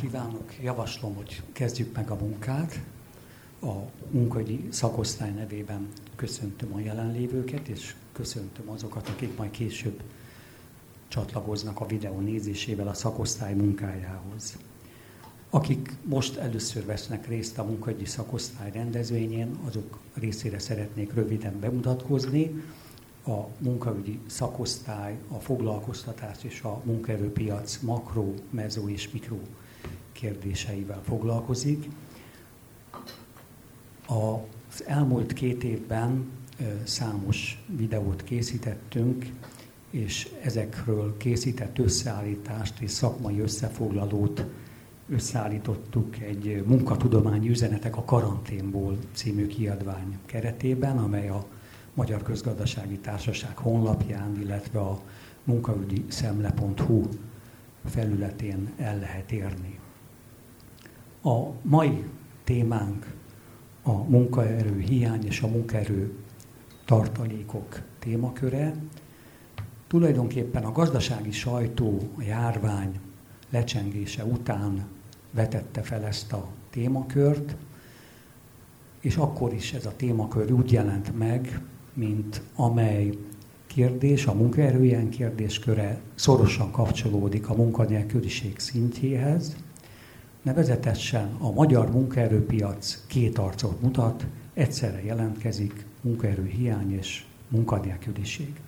kívánok! Javaslom, hogy kezdjük meg a munkát. A munkahogyi szakosztály nevében köszöntöm a jelenlévőket, és köszöntöm azokat, akik majd később csatlakoznak a videó nézésével a szakosztály munkájához. Akik most először vesznek részt a munkahogyi szakosztály rendezvényén, azok részére szeretnék röviden bemutatkozni. A munkaügyi szakosztály, a foglalkoztatás és a munkaerőpiac makro, mezó és mikro kérdéseivel foglalkozik. Az elmúlt két évben számos videót készítettünk, és ezekről készített összeállítást és szakmai összefoglalót összeállítottuk egy munkatudományi üzenetek a karanténból című kiadvány keretében, amely a Magyar Közgazdasági Társaság honlapján, illetve a munkaügyi szemle.hu felületén el lehet érni. A mai témánk a munkaerő hiány és a munkaerő tartalékok témaköre. Tulajdonképpen a gazdasági sajtó a járvány lecsengése után vetette fel ezt a témakört, és akkor is ez a témakör úgy jelent meg, mint amely kérdés, a munkaerő ilyen kérdésköre szorosan kapcsolódik a munkanélküliség szintjéhez, nevezetesen a magyar munkaerőpiac két arcot mutat, egyszerre jelentkezik munkaerő hiány és munkanélküliség.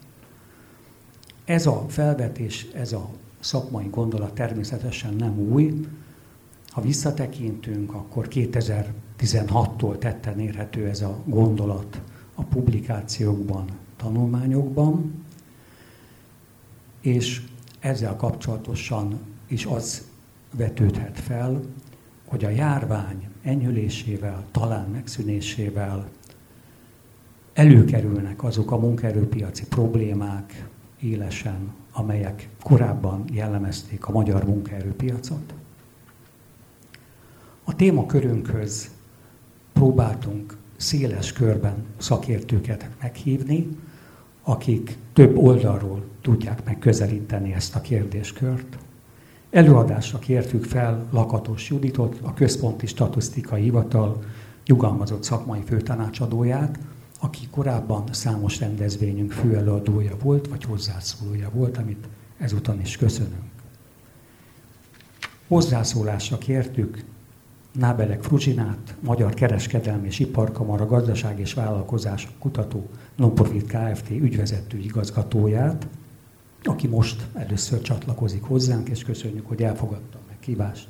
Ez a felvetés, ez a szakmai gondolat természetesen nem új, ha visszatekintünk, akkor 2016-tól tetten érhető ez a gondolat a publikációkban, tanulmányokban, és ezzel kapcsolatosan is az vetődhet fel, hogy a járvány enyhülésével, talán megszűnésével előkerülnek azok a munkaerőpiaci problémák élesen, amelyek korábban jellemezték a magyar munkaerőpiacot. A témakörünkhöz próbáltunk széles körben szakértőket meghívni, akik több oldalról tudják megközelíteni ezt a kérdéskört. Előadásra kértük fel Lakatos Juditot, a Központi Statisztikai Hivatal nyugalmazott szakmai főtanácsadóját, aki korábban számos rendezvényünk főelőadója volt, vagy hozzászólója volt, amit ezúton is köszönünk. Hozzászólásra kértük Nábelek Fruzsinát, Magyar Kereskedelmi és Iparkamara Gazdaság és Vállalkozás Kutató Nonprofit Kft. ügyvezető igazgatóját, aki most először csatlakozik hozzánk, és köszönjük, hogy elfogadta a meghívást.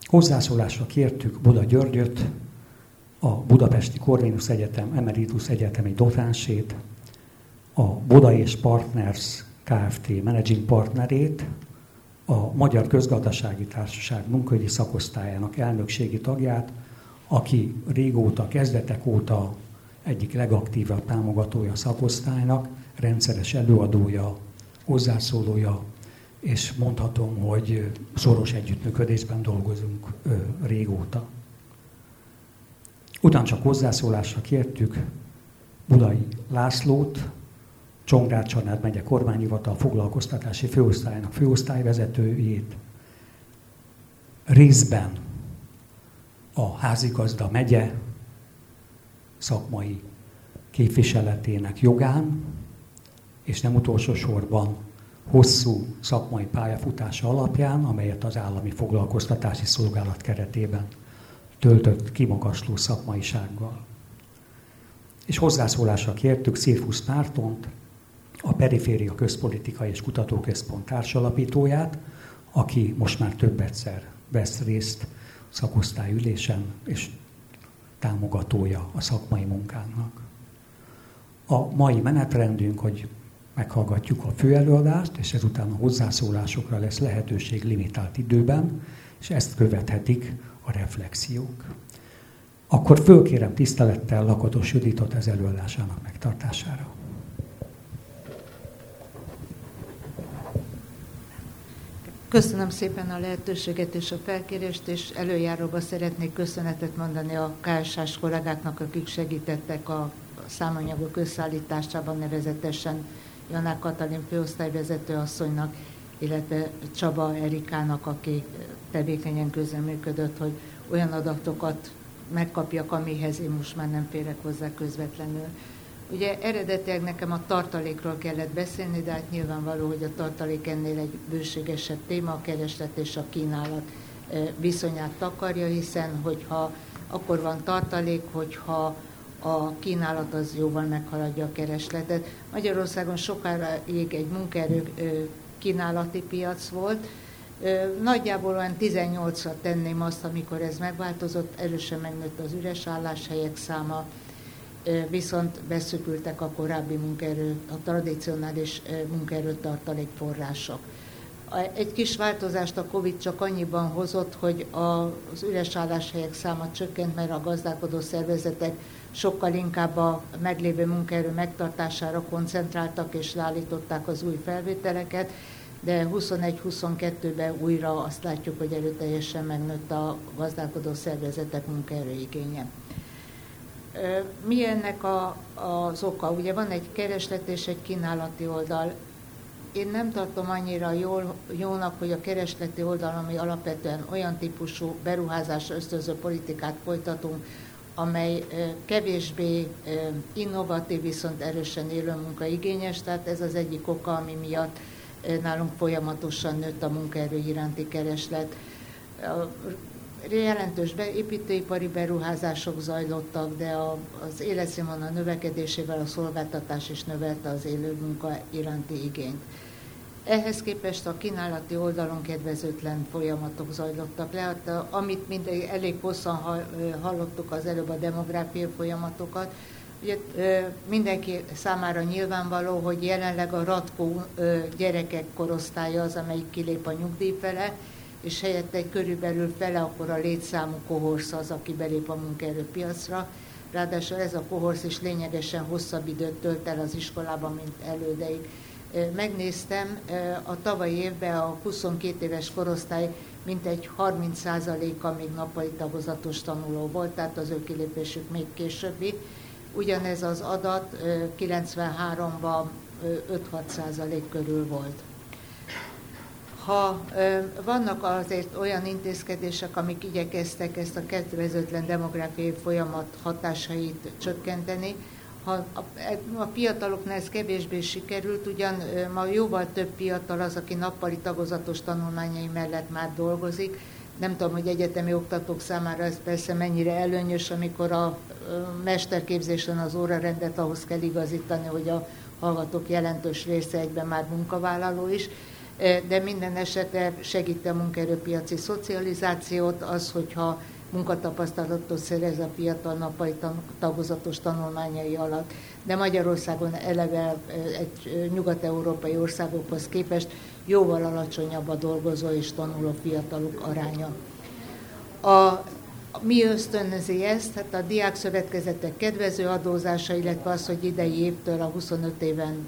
Hozzászólásra kértük Buda Györgyöt, a Budapesti Corvinus Egyetem Emeritus Egyetemi dotánsét, a Buda és Partners Kft. managing partnerét, a Magyar Közgazdasági Társaság munkaügyi szakosztályának elnökségi tagját, aki régóta, kezdetek óta egyik legaktívabb támogatója a szakosztálynak, rendszeres előadója, hozzászólója, és mondhatom, hogy szoros együttműködésben dolgozunk régóta. Ugyancsak hozzászólásra kértük Budai Lászlót, Csongrád Csanád megye kormányhivatal foglalkoztatási főosztályának főosztályvezetőjét, részben a házigazda megye szakmai képviseletének jogán, és nem utolsó sorban hosszú szakmai pályafutása alapján, amelyet az állami foglalkoztatási szolgálat keretében töltött kimagasló szakmaisággal. És hozzászólásra kértük Szirfusz Mártont, a Periféria Közpolitika és Kutatóközpont társalapítóját, aki most már több egyszer vesz részt szakosztályülésen, és támogatója a szakmai munkának. A mai menetrendünk, hogy meghallgatjuk a főelőadást, és ezután a hozzászólásokra lesz lehetőség limitált időben, és ezt követhetik a reflexiók. Akkor fölkérem tisztelettel Lakatos Juditot az előadásának megtartására. Köszönöm szépen a lehetőséget és a felkérést, és előjáróba szeretnék köszönetet mondani a KSS kollégáknak, akik segítettek a számanyagok összeállításában, nevezetesen Janák Katalin főosztályvezető asszonynak, illetve Csaba Erikának, aki tevékenyen közreműködött, hogy olyan adatokat megkapjak, amihez én most már nem férek hozzá közvetlenül. Ugye eredetileg nekem a tartalékról kellett beszélni, de hát nyilvánvaló, hogy a tartalék ennél egy bőségesebb téma, a kereslet és a kínálat viszonyát takarja, hiszen hogyha akkor van tartalék, hogyha a kínálat az jóval meghaladja a keresletet. Magyarországon sokáig egy munkaerő kínálati piac volt, Nagyjából olyan 18-ra tenném azt, amikor ez megváltozott, erősen megnőtt az üres álláshelyek száma, viszont beszűkültek a korábbi munkaerő, a tradicionális munkaerőtartalék források. Egy kis változást a Covid csak annyiban hozott, hogy az üres álláshelyek száma csökkent, mert a gazdálkodó szervezetek sokkal inkább a meglévő munkaerő megtartására koncentráltak és leállították az új felvételeket, de 21-22-ben újra azt látjuk, hogy erőteljesen megnőtt a gazdálkodó szervezetek munkaerőigénye. Mi ennek a, az oka? Ugye van egy kereslet és egy kínálati oldal. Én nem tartom annyira jól, jónak, hogy a keresleti oldal, ami alapvetően olyan típusú beruházás ösztönző politikát folytatunk, amely kevésbé innovatív, viszont erősen élő munkaigényes, tehát ez az egyik oka, ami miatt nálunk folyamatosan nőtt a munkaerő iránti kereslet. Jelentős építőipari beruházások zajlottak, de az életszínvonal növekedésével a szolgáltatás is növelte az élő munka iránti igényt. Ehhez képest a kínálati oldalon kedvezőtlen folyamatok zajlottak le, hát, amit mindegy, elég hosszan hallottuk az előbb a demográfiai folyamatokat, Ugye, mindenki számára nyilvánvaló, hogy jelenleg a ratkó gyerekek korosztálya az, amelyik kilép a nyugdíj fele, és helyette egy körülbelül fele akkor a létszámú kohorsz az, aki belép a munkaerőpiacra. Ráadásul ez a kohorsz is lényegesen hosszabb időt tölt el az iskolában, mint elődeig. Megnéztem, a tavalyi évben a 22 éves korosztály mintegy 30%-a még nappali tagozatos tanuló volt, tehát az ő kilépésük még későbbi Ugyanez az adat 93-ban 5-6 százalék körül volt. Ha vannak azért olyan intézkedések, amik igyekeztek ezt a kedvezőtlen demográfiai folyamat hatásait csökkenteni, ha a, a fiataloknál ez kevésbé sikerült, ugyan ma jóval több fiatal az, aki nappali tagozatos tanulmányai mellett már dolgozik, nem tudom, hogy egyetemi oktatók számára ez persze mennyire előnyös, amikor a mesterképzésen az órarendet ahhoz kell igazítani, hogy a hallgatók jelentős része egyben már munkavállaló is, de minden esetre segíti a munkaerőpiaci szocializációt az, hogyha munkatapasztalatot szerez a fiatal napai tagozatos tanulmányai alatt. De Magyarországon eleve egy nyugat-európai országokhoz képest jóval alacsonyabb a dolgozó és tanuló fiatalok aránya. A, mi ösztönözi ezt? Hát a diák szövetkezetek kedvező adózása, illetve az, hogy idei évtől a 25 éven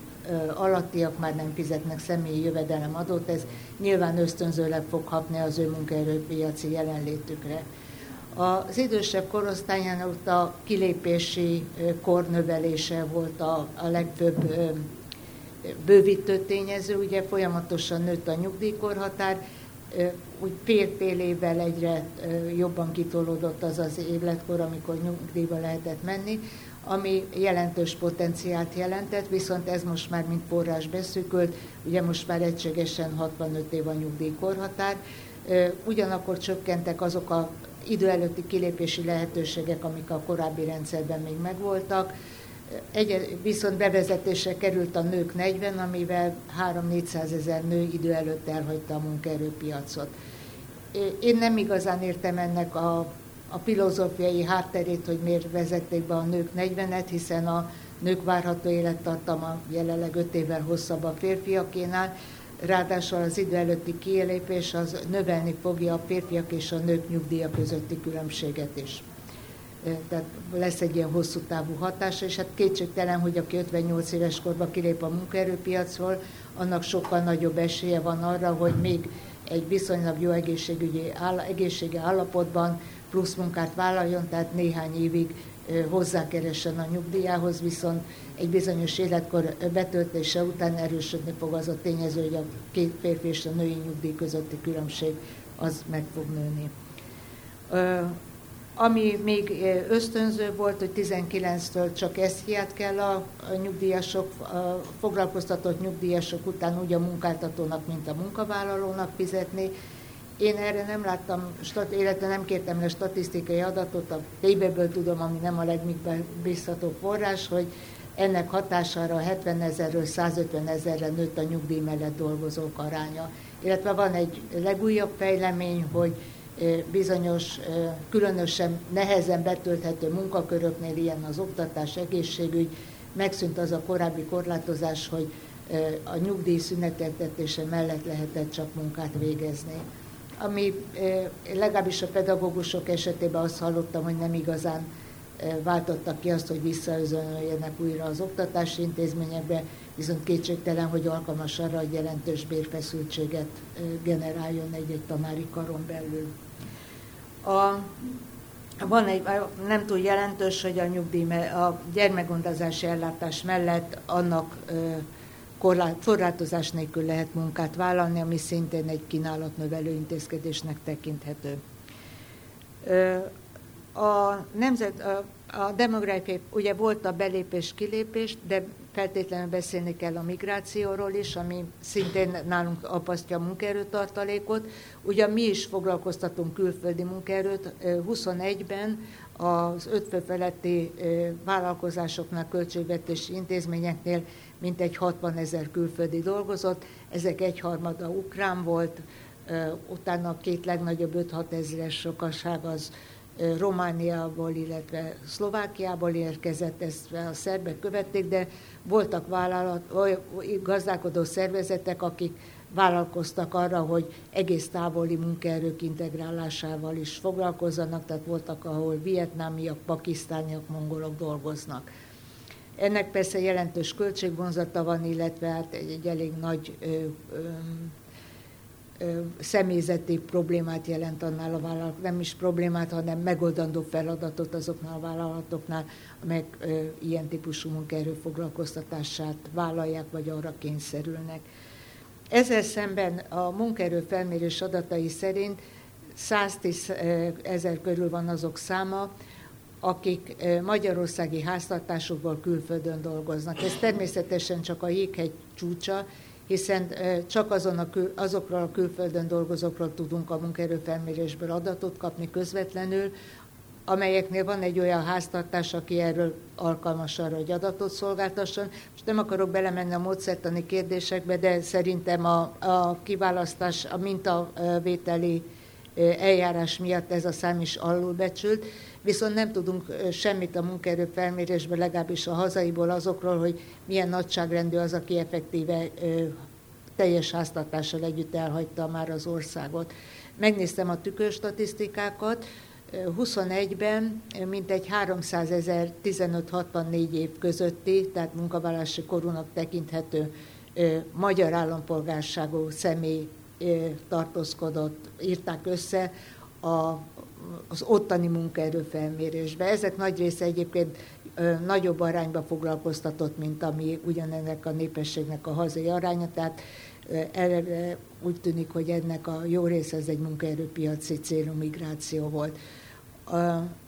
alattiak már nem fizetnek személyi jövedelemadót, ez nyilván ösztönzőleg fog hatni az ő munkaerőpiaci jelenlétükre. Az idősebb korosztályán ott a kilépési kor növelése volt a, a legfőbb bővítő tényező, ugye folyamatosan nőtt a nyugdíjkorhatár, úgy fél-fél évvel egyre jobban kitolódott az az életkor, amikor nyugdíjba lehetett menni, ami jelentős potenciált jelentett, viszont ez most már mint forrás beszűkült, ugye most már egységesen 65 év a nyugdíjkorhatár, ugyanakkor csökkentek azok a idő előtti kilépési lehetőségek, amik a korábbi rendszerben még megvoltak, egy, viszont bevezetésre került a nők 40, amivel 3-400 ezer nő idő előtt elhagyta a munkaerőpiacot. Én nem igazán értem ennek a, a filozófiai hátterét, hogy miért vezették be a nők 40-et, hiszen a nők várható élettartama jelenleg 5 évvel hosszabb a férfiakénál, ráadásul az idő előtti kielépés az növelni fogja a férfiak és a nők nyugdíja közötti különbséget is. Tehát lesz egy ilyen hosszú távú hatása, és hát kétségtelen, hogy aki 58 éves korban kilép a munkaerőpiacról, annak sokkal nagyobb esélye van arra, hogy még egy viszonylag jó egészségügyi áll, egészségi állapotban plusz munkát vállaljon, tehát néhány évig hozzákeressen a nyugdíjához, viszont egy bizonyos életkor betöltése után erősödni fog az a tényező, hogy a két férfi és a női nyugdíj közötti különbség az meg fog nőni. Ami még ösztönző volt, hogy 19-től csak eszkiát kell a, nyugdíjasok, a foglalkoztatott nyugdíjasok után úgy a munkáltatónak, mint a munkavállalónak fizetni. Én erre nem láttam, illetve nem kértem le statisztikai adatot, a tévéből tudom, ami nem a legmegbízhatóbb forrás, hogy ennek hatására 70 ezerről 150 ezerre nőtt a nyugdíj mellett dolgozók aránya. Illetve van egy legújabb fejlemény, hogy bizonyos, különösen nehezen betölthető munkaköröknél, ilyen az oktatás, egészségügy, megszűnt az a korábbi korlátozás, hogy a nyugdíj szüneteltetése mellett lehetett csak munkát végezni. Ami legalábbis a pedagógusok esetében azt hallottam, hogy nem igazán váltottak ki azt, hogy visszaözönöljenek újra az oktatási intézményekbe, viszont kétségtelen, hogy alkalmas arra, hogy jelentős bérfeszültséget generáljon egy-egy tanári karon belül. A, van egy, nem túl jelentős, hogy a nyugdíj, a gyermekgondozási ellátás mellett annak korlát, korlátozás nélkül lehet munkát vállalni, ami szintén egy kínálatnövelő intézkedésnek tekinthető. A, nemzet, a, a demográfiai, ugye volt a belépés-kilépés, de feltétlenül beszélni kell a migrációról is, ami szintén nálunk apasztja a munkaerőtartalékot. Ugye mi is foglalkoztatunk külföldi munkaerőt. 21-ben az öt fő feletti vállalkozásoknál, költségvetési intézményeknél mintegy 60 ezer külföldi dolgozott, ezek egyharmada ukrán volt, utána a két legnagyobb 5-6 ezeres sokaság az Romániából, illetve Szlovákiából érkezett, ezt a szerbek követték, de voltak vállalat, gazdálkodó szervezetek, akik vállalkoztak arra, hogy egész távoli munkaerők integrálásával is foglalkozzanak, tehát voltak, ahol vietnámiak, pakisztániak, mongolok dolgoznak. Ennek persze jelentős költségvonzata van, illetve hát egy, egy elég nagy ö, ö, személyzeti problémát jelent annál a vállalat, nem is problémát, hanem megoldandó feladatot azoknál a vállalatoknál, amelyek ilyen típusú munkaerő foglalkoztatását vállalják, vagy arra kényszerülnek. Ezzel szemben a munkaerő felmérés adatai szerint 110 ezer körül van azok száma, akik magyarországi háztartásokból külföldön dolgoznak. Ez természetesen csak a jéghegy csúcsa, hiszen csak azon a kül, azokról a külföldön dolgozókról tudunk a munkaerőfelmérésből adatot kapni közvetlenül, amelyeknél van egy olyan háztartás, aki erről alkalmas arra, hogy adatot szolgáltasson. Most nem akarok belemenni a módszertani kérdésekbe, de szerintem a, a kiválasztás, a mintavételi eljárás miatt ez a szám is alulbecsült, viszont nem tudunk semmit a munkaerő felmérésben, legalábbis a hazaiból azokról, hogy milyen nagyságrendű az, aki effektíve teljes háztartással együtt elhagyta már az országot. Megnéztem a tükörstatisztikákat, 21-ben mintegy 300 ezer 15-64 év közötti, tehát munkavállalási korúnak tekinthető magyar állampolgárságú személy tartózkodott, írták össze a, az ottani munkaerőfelmérésbe. Ezek nagy része egyébként nagyobb arányba foglalkoztatott, mint ami ugyanennek a népességnek a hazai aránya, tehát erre úgy tűnik, hogy ennek a jó része ez egy munkaerőpiaci célú migráció volt.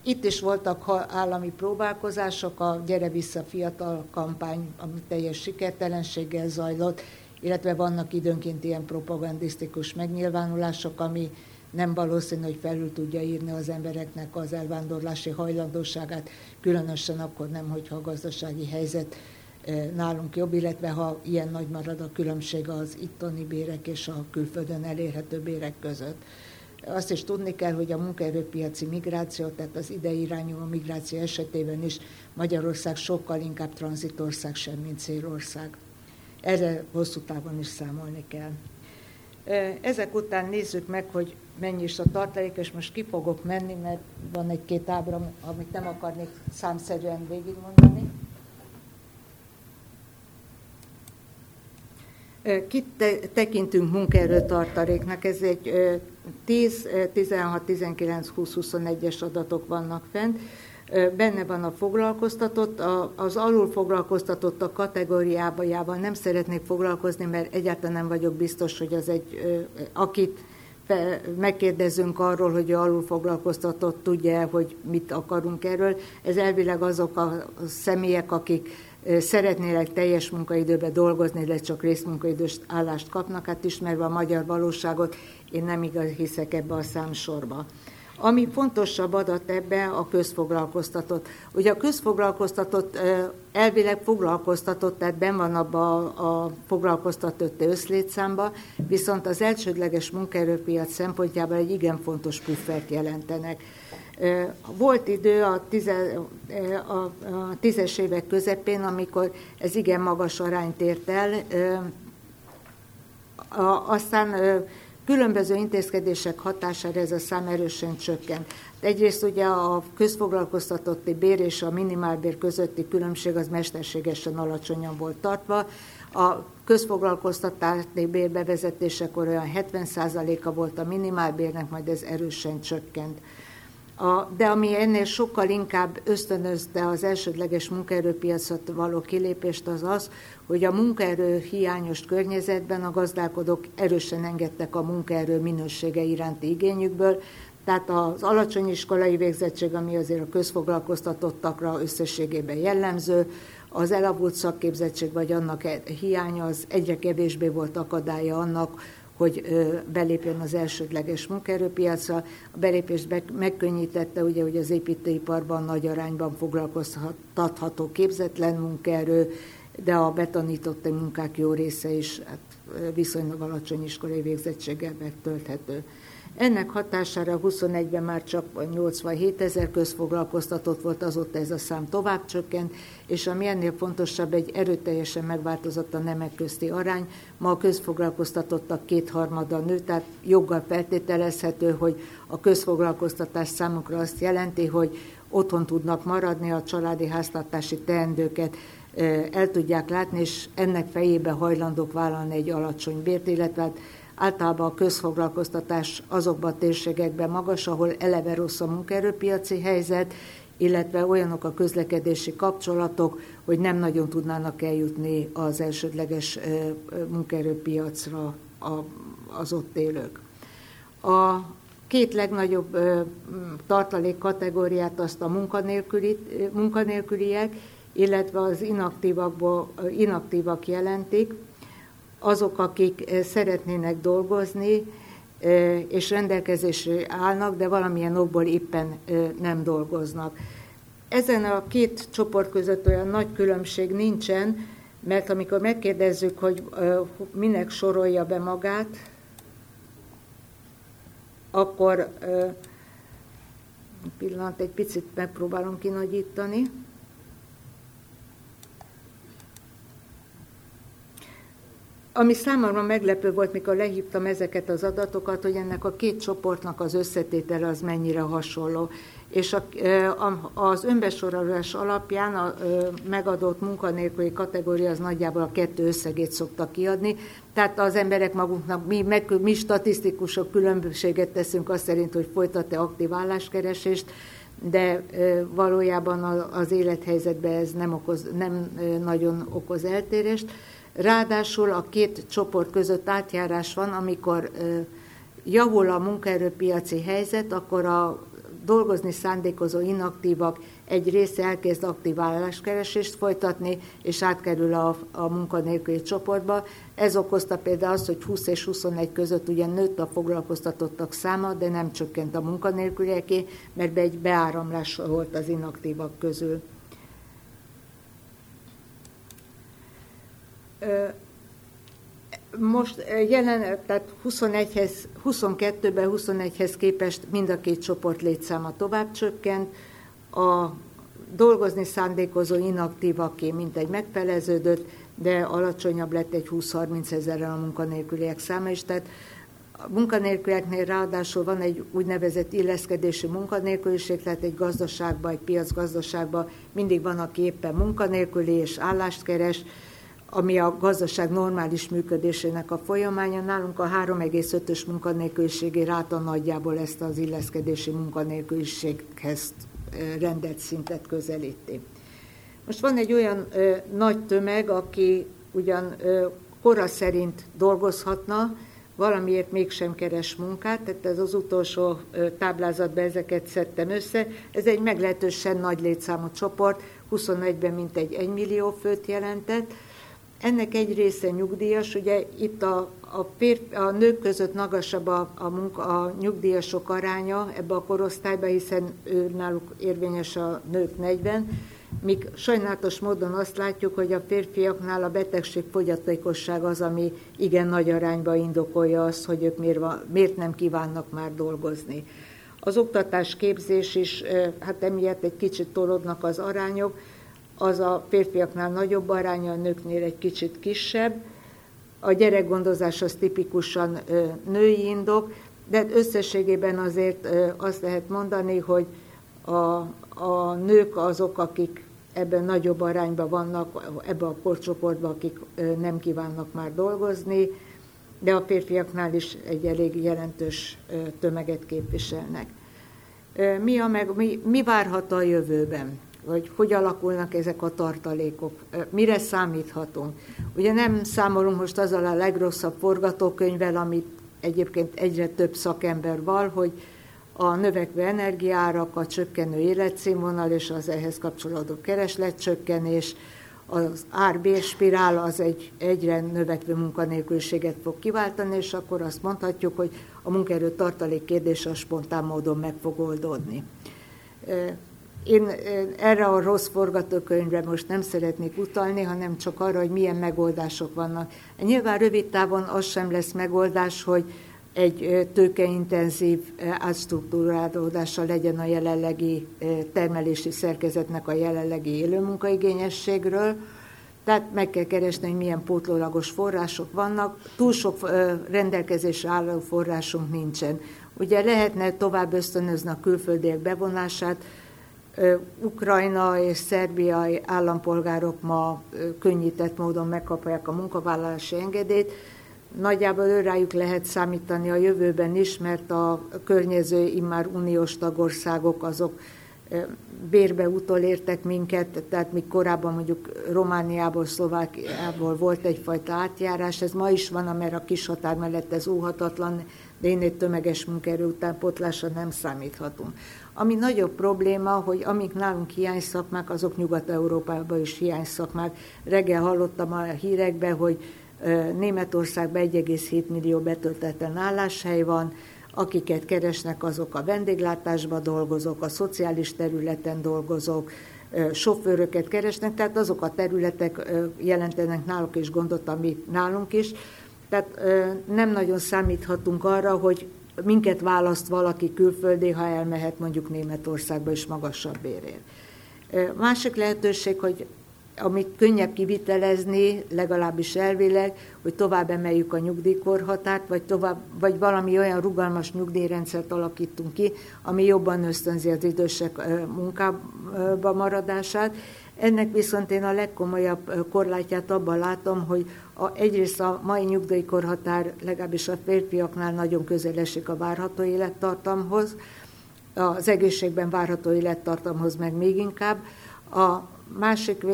Itt is voltak állami próbálkozások, a Gyere Vissza Fiatal kampány, ami teljes sikertelenséggel zajlott, illetve vannak időnként ilyen propagandisztikus megnyilvánulások, ami nem valószínű, hogy felül tudja írni az embereknek az elvándorlási hajlandóságát, különösen akkor nem, hogyha a gazdasági helyzet nálunk jobb, illetve ha ilyen nagy marad a különbség az itteni bérek és a külföldön elérhető bérek között. Azt is tudni kell, hogy a munkaerőpiaci migráció, tehát az ide irányuló migráció esetében is Magyarország sokkal inkább tranzitország sem, mint célország. Erre hosszú távon is számolni kell. Ezek után nézzük meg, hogy mennyi is a tartalék, és most ki fogok menni, mert van egy-két ábra, amit nem akarnék számszerűen végigmondani. Kit tekintünk munkaerőtartaléknak? Ez egy 10, 16, 19, 20, 21-es adatok vannak fent. benne van a foglalkoztatott, az alul foglalkoztatottak kategóriában nem szeretnék foglalkozni, mert egyáltalán nem vagyok biztos, hogy az egy, akit megkérdezünk arról, hogy alul foglalkoztatott tudja hogy mit akarunk erről. Ez elvileg azok a személyek, akik szeretnének teljes munkaidőben dolgozni, de csak részmunkaidős állást kapnak, hát ismerve a magyar valóságot, én nem igaz hiszek ebbe a számsorba. Ami fontosabb adat ebbe a közfoglalkoztatott. Ugye a közfoglalkoztatott elvileg foglalkoztatott, tehát ben van abba a, a foglalkoztatott összlétszámba, viszont az elsődleges munkaerőpiac szempontjából egy igen fontos puffert jelentenek. Volt idő a, tize, a, a tízes évek közepén, amikor ez igen magas arányt ért el, aztán Különböző intézkedések hatására ez a szám erősen csökkent. Egyrészt ugye a közfoglalkoztatotti bér és a minimálbér közötti különbség az mesterségesen alacsonyan volt tartva. A közfoglalkoztatási bér bevezetésekor olyan 70%-a volt a minimálbérnek, majd ez erősen csökkent. A, de ami ennél sokkal inkább ösztönözte az elsődleges munkaerőpiacot való kilépést, az az, hogy a munkaerő hiányos környezetben a gazdálkodók erősen engedtek a munkaerő minősége iránti igényükből, tehát az alacsony iskolai végzettség, ami azért a közfoglalkoztatottakra összességében jellemző, az elavult szakképzettség vagy annak e- hiánya az egyre kevésbé volt akadálya annak, hogy belépjen az elsődleges munkaerőpiacra. A belépést megkönnyítette, ugye, hogy az építőiparban nagy arányban foglalkoztatható képzetlen munkaerő, de a betanított munkák jó része is hát, viszonylag alacsony iskolai végzettséggel megtölthető. Ennek hatására 21-ben már csak 87 ezer közfoglalkoztatott volt, azóta ez a szám tovább csökkent, és ami ennél fontosabb, egy erőteljesen megváltozott a nemek közti arány. Ma a közfoglalkoztatottak kétharmada nő, tehát joggal feltételezhető, hogy a közfoglalkoztatás számukra azt jelenti, hogy otthon tudnak maradni, a családi háztartási teendőket el tudják látni, és ennek fejébe hajlandók vállalni egy alacsony bért, illetve hát általában a közfoglalkoztatás azokban a térségekben magas, ahol eleve rossz a munkaerőpiaci helyzet, illetve olyanok a közlekedési kapcsolatok, hogy nem nagyon tudnának eljutni az elsődleges munkaerőpiacra az ott élők. A két legnagyobb tartalék kategóriát azt a munkanélküli, munkanélküliek, illetve az inaktívak jelentik, azok, akik szeretnének dolgozni, és rendelkezésre állnak, de valamilyen okból éppen nem dolgoznak. Ezen a két csoport között olyan nagy különbség nincsen, mert amikor megkérdezzük, hogy minek sorolja be magát, akkor pillanat, egy picit megpróbálom kinagyítani. Ami számomra meglepő volt, mikor lehívtam ezeket az adatokat, hogy ennek a két csoportnak az összetétele az mennyire hasonló. És a, az önbesorolás alapján a megadott munkanélküli kategória az nagyjából a kettő összegét szokta kiadni. Tehát az emberek maguknak, mi, meg, mi statisztikusok különbséget teszünk azt szerint, hogy folytat-e aktív álláskeresést, de valójában az élethelyzetben ez nem, okoz, nem nagyon okoz eltérést. Ráadásul a két csoport között átjárás van, amikor javul a munkaerőpiaci helyzet, akkor a dolgozni szándékozó inaktívak egy része elkezd aktív álláskeresést folytatni, és átkerül a, a munkanélküli csoportba. Ez okozta például azt, hogy 20 és 21 között ugye nőtt a foglalkoztatottak száma, de nem csökkent a munkanélkülieké, mert egy beáramlás volt az inaktívak közül. Most jelen, tehát 21-hez, 22-ben 21-hez képest mind a két csoport létszáma tovább csökkent, a dolgozni szándékozó inaktívaké mintegy megfeleződött, de alacsonyabb lett egy 20-30 ezerrel a munkanélküliek száma is, tehát a munkanélkülieknél ráadásul van egy úgynevezett illeszkedési munkanélküliség, tehát egy gazdaságban, egy piacgazdaságban mindig van, aki éppen munkanélküli és állást keres, ami a gazdaság normális működésének a folyamánya. Nálunk a 3,5-ös munkanélküliségi ráta nagyjából ezt az illeszkedési munkanélküliséghez rendelt szintet közelíti. Most van egy olyan ö, nagy tömeg, aki ugyan ö, kora szerint dolgozhatna, valamiért mégsem keres munkát, tehát ez az utolsó táblázatban ezeket szedtem össze. Ez egy meglehetősen nagy létszámú csoport, 21-ben mintegy 1 millió főt jelentett. Ennek egy része nyugdíjas, ugye itt a, a, pér, a nők között magasabb a, a, munka, a nyugdíjasok aránya ebbe a korosztályba, hiszen ő náluk érvényes a nők 40, míg sajnálatos módon azt látjuk, hogy a férfiaknál a betegség fogyatékosság az, ami igen nagy arányba indokolja azt, hogy ők miért, van, miért nem kívánnak már dolgozni. Az oktatás képzés is, hát emiatt egy kicsit torodnak az arányok, az a férfiaknál nagyobb aránya, a nőknél egy kicsit kisebb. A gyerekgondozás az tipikusan női indok, de összességében azért azt lehet mondani, hogy a, a nők azok, akik ebben nagyobb arányban vannak, ebbe a korcsoportban, akik nem kívánnak már dolgozni, de a férfiaknál is egy elég jelentős tömeget képviselnek. Mi, a meg, mi, mi várhat a jövőben? Vagy hogy alakulnak ezek a tartalékok? Mire számíthatunk? Ugye nem számolunk most azzal a legrosszabb forgatókönyvvel, amit egyébként egyre több szakember val, hogy a növekvő energiárak, a csökkenő életszínvonal és az ehhez kapcsolódó keresletcsökkenés, az árbérspirál az egy egyre növekvő munkanélküliséget fog kiváltani, és akkor azt mondhatjuk, hogy a munkaerő tartalék kérdése a spontán módon meg fog oldódni. Én erre a rossz forgatókönyvre most nem szeretnék utalni, hanem csak arra, hogy milyen megoldások vannak. Nyilván rövid távon az sem lesz megoldás, hogy egy tőkeintenzív átstruktúrálódása legyen a jelenlegi termelési szerkezetnek a jelenlegi élőmunkaigényességről, tehát meg kell keresni, hogy milyen pótlólagos források vannak. Túl sok rendelkezésre álló forrásunk nincsen. Ugye lehetne tovább ösztönözni a külföldiek bevonását, Ukrajna és szerbiai állampolgárok ma könnyített módon megkapják a munkavállalási engedélyt, Nagyjából őrájuk lehet számítani a jövőben is, mert a környező immár uniós tagországok azok bérbe utolértek minket, tehát még korábban mondjuk Romániából, Szlovákiából volt egyfajta átjárás, ez ma is van, mert a kis határ mellett ez óhatatlan, de én egy tömeges munkaerő utánpotlásra nem számíthatunk. Ami nagyobb probléma, hogy amik nálunk hiány szakmák, azok Nyugat-Európában is hiány szakmák. Reggel hallottam a hírekben, hogy Németországban 1,7 millió betöltetlen álláshely van, akiket keresnek, azok a vendéglátásban dolgozók, a szociális területen dolgozók, sofőröket keresnek, tehát azok a területek jelentenek náluk is gondot, ami nálunk is. Tehát nem nagyon számíthatunk arra, hogy minket választ valaki külföldi, ha elmehet mondjuk Németországba is magasabb bérért. Másik lehetőség, hogy amit könnyebb kivitelezni, legalábbis elvileg, hogy tovább emeljük a nyugdíjkorhatárt, vagy, tovább, vagy valami olyan rugalmas nyugdíjrendszert alakítunk ki, ami jobban ösztönzi az idősek munkába maradását. Ennek viszont én a legkomolyabb korlátját abban látom, hogy a, egyrészt a mai nyugdíjkorhatár legalábbis a férfiaknál nagyon közel esik a várható élettartamhoz, az egészségben várható élettartamhoz meg még inkább. A másik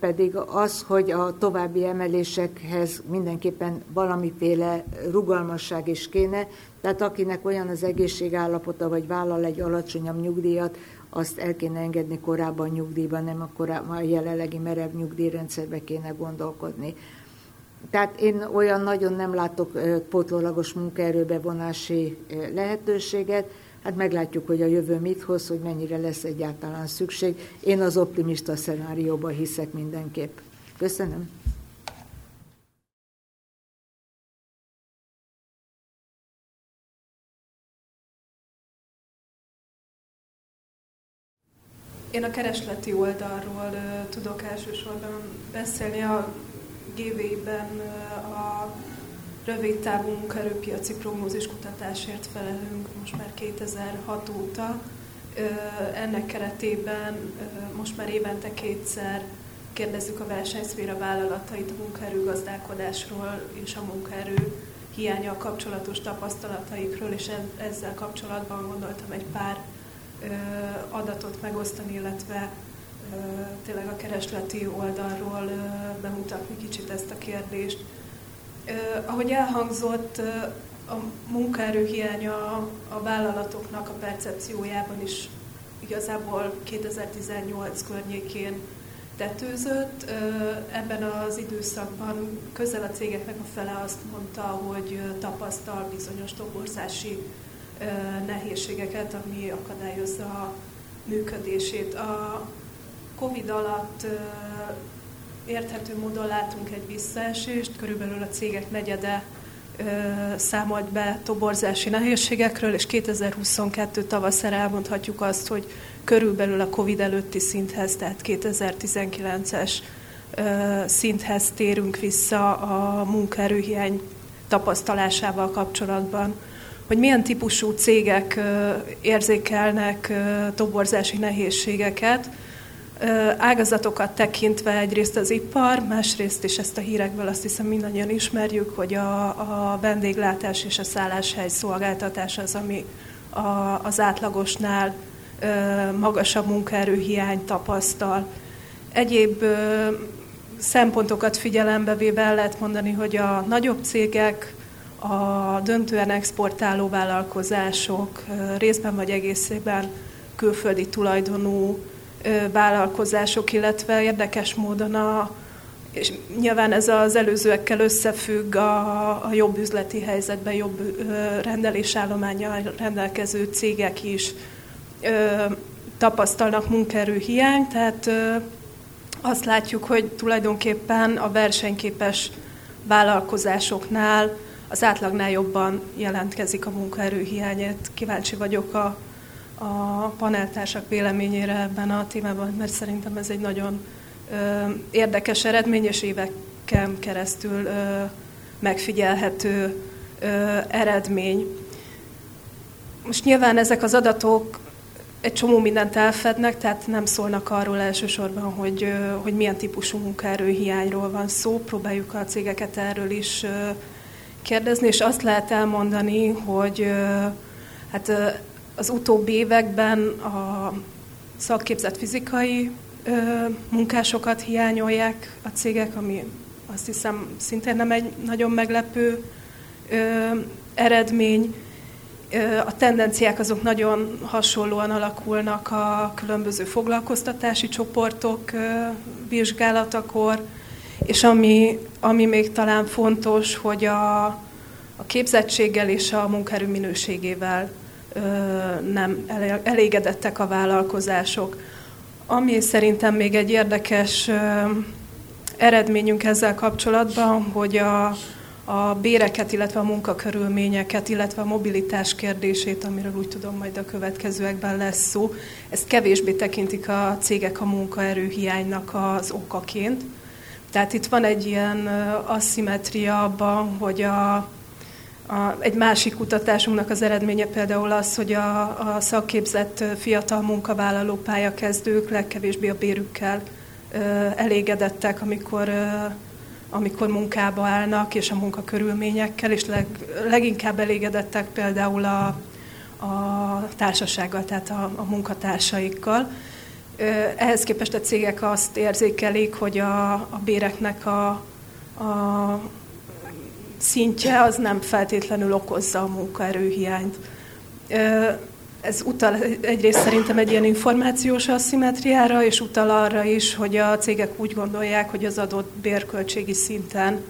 pedig az, hogy a további emelésekhez mindenképpen valamiféle rugalmasság is kéne, tehát akinek olyan az egészségállapota, vagy vállal egy alacsonyabb nyugdíjat, azt el kéne engedni korábban nyugdíjban, nem a, korábban, a jelenlegi merev nyugdíjrendszerbe kéne gondolkodni. Tehát én olyan nagyon nem látok pótlólagos munkaerőbevonási lehetőséget, Hát meglátjuk, hogy a jövő mit hoz, hogy mennyire lesz egyáltalán szükség. Én az optimista szenárióban hiszek mindenképp. Köszönöm. Én a keresleti oldalról uh, tudok elsősorban beszélni. A GV-ben a rövid távú munkaerőpiaci prognózis kutatásért felelünk most már 2006 óta. Ennek keretében most már évente kétszer kérdezzük a versenyszféra vállalatait a munkaerőgazdálkodásról és a munkaerő hiánya kapcsolatos tapasztalataikról, és ezzel kapcsolatban gondoltam egy pár adatot megosztani, illetve tényleg a keresleti oldalról bemutatni kicsit ezt a kérdést. Ahogy elhangzott, a munkaerő hiánya a vállalatoknak a percepciójában is igazából 2018 környékén tetőzött. Ebben az időszakban közel a cégeknek a fele azt mondta, hogy tapasztal bizonyos toborzási nehézségeket, ami akadályozza a működését. A Covid alatt érthető módon látunk egy visszaesést, körülbelül a cégek negyede számolt be toborzási nehézségekről, és 2022 tavaszára elmondhatjuk azt, hogy körülbelül a COVID előtti szinthez, tehát 2019-es szinthez térünk vissza a munkaerőhiány tapasztalásával kapcsolatban. Hogy milyen típusú cégek érzékelnek toborzási nehézségeket, ágazatokat tekintve egyrészt az ipar, másrészt is ezt a hírekből azt hiszem mindannyian ismerjük, hogy a, a vendéglátás és a szálláshely szolgáltatás az, ami a, az átlagosnál magasabb munkaerőhiány tapasztal. Egyéb szempontokat figyelembe véve el lehet mondani, hogy a nagyobb cégek, a döntően exportáló vállalkozások részben vagy egészében külföldi tulajdonú vállalkozások, illetve érdekes módon a, és nyilván ez az előzőekkel összefügg a, a jobb üzleti helyzetben, jobb rendelésállománya rendelkező cégek is ö, tapasztalnak munkaerőhiányt, tehát ö, azt látjuk, hogy tulajdonképpen a versenyképes vállalkozásoknál az átlagnál jobban jelentkezik a munkaerőhiányát. Kíváncsi vagyok a a paneltársak véleményére ebben a témában, mert szerintem ez egy nagyon ö, érdekes eredmény, és éveken keresztül ö, megfigyelhető ö, eredmény. Most nyilván ezek az adatok egy csomó mindent elfednek, tehát nem szólnak arról elsősorban, hogy, hogy milyen típusú munkaerőhiányról van szó. Próbáljuk a cégeket erről is kérdezni, és azt lehet elmondani, hogy hát az utóbbi években a szakképzett fizikai munkásokat hiányolják a cégek, ami azt hiszem szintén nem egy nagyon meglepő eredmény. A tendenciák azok nagyon hasonlóan alakulnak a különböző foglalkoztatási csoportok vizsgálatakor, és ami, ami még talán fontos, hogy a, a képzettséggel és a munkaerő minőségével nem elégedettek a vállalkozások. Ami szerintem még egy érdekes eredményünk ezzel kapcsolatban, hogy a, a béreket, illetve a munkakörülményeket, illetve a mobilitás kérdését, amiről úgy tudom majd a következőekben lesz szó, ezt kevésbé tekintik a cégek a munkaerőhiánynak az okaként. Tehát itt van egy ilyen aszimetria abban, hogy a, a, egy másik kutatásunknak az eredménye például az, hogy a, a szakképzett fiatal munkavállaló pályakezdők legkevésbé a bérükkel ö, elégedettek, amikor, ö, amikor munkába állnak, és a munkakörülményekkel, és leg, leginkább elégedettek például a, a társasággal, tehát a, a munkatársaikkal. Ehhez képest a cégek azt érzékelik, hogy a, a béreknek a, a szintje az nem feltétlenül okozza a munkaerőhiányt. Ez utal egyrészt szerintem egy ilyen információs aszimetriára, és utal arra is, hogy a cégek úgy gondolják, hogy az adott bérköltségi szinten,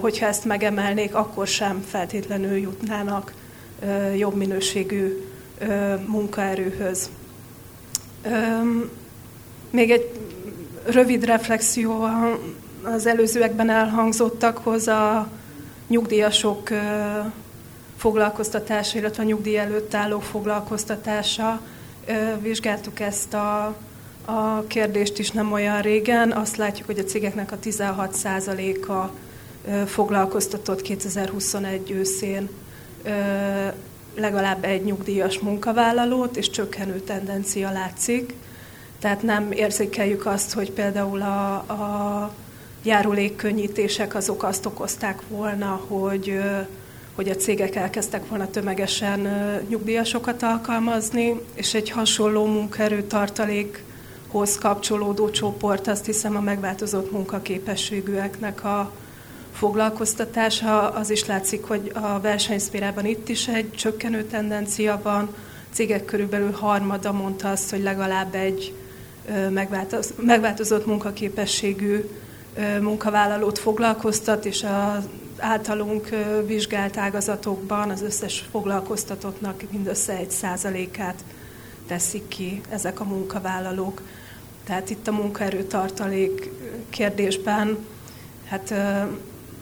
hogyha ezt megemelnék, akkor sem feltétlenül jutnának jobb minőségű munkaerőhöz. Még egy rövid reflexió az előzőekben elhangzottakhoz a nyugdíjasok foglalkoztatása, illetve a nyugdíj előtt állók foglalkoztatása. Vizsgáltuk ezt a, a kérdést is nem olyan régen. Azt látjuk, hogy a cégeknek a 16%-a foglalkoztatott 2021 őszén legalább egy nyugdíjas munkavállalót, és csökkenő tendencia látszik. Tehát nem érzékeljük azt, hogy például a, a járulékkönnyítések azok azt okozták volna, hogy, hogy a cégek elkezdtek volna tömegesen nyugdíjasokat alkalmazni, és egy hasonló munkaerő tartalékhoz kapcsolódó csoport, azt hiszem a megváltozott munkaképességűeknek a foglalkoztatása. Az is látszik, hogy a versenyszférában itt is egy csökkenő tendencia van. A cégek körülbelül harmada mondta azt, hogy legalább egy megváltozott munkaképességű munkavállalót foglalkoztat, és az általunk vizsgált ágazatokban az összes foglalkoztatottnak mindössze egy százalékát teszik ki ezek a munkavállalók. Tehát itt a munkaerőtartalék kérdésben hát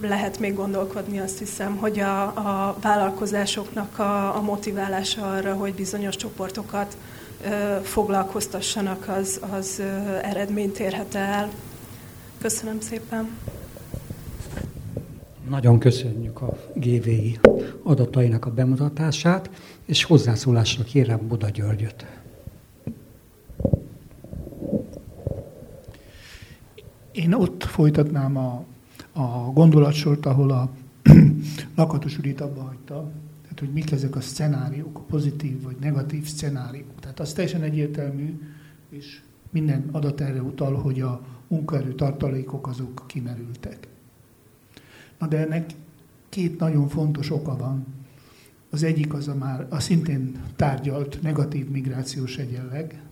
lehet még gondolkodni, azt hiszem, hogy a, a vállalkozásoknak a, a motiválása arra, hogy bizonyos csoportokat ö, foglalkoztassanak, az, az ö, eredményt érhet el. Köszönöm szépen. Nagyon köszönjük a GVI adatainak a bemutatását, és hozzászólásra kérem Buda Györgyöt. Én ott folytatnám a, a gondolatsort, ahol a Lakatos úr itt abba hagyta, tehát hogy mik ezek a szcenáriók, pozitív vagy negatív szcenáriók. Tehát az teljesen egyértelmű, és minden adat erre utal, hogy a munkaerő tartalékok azok kimerültek. Na de ennek két nagyon fontos oka van. Az egyik az a már a szintén tárgyalt negatív migrációs egyenleg.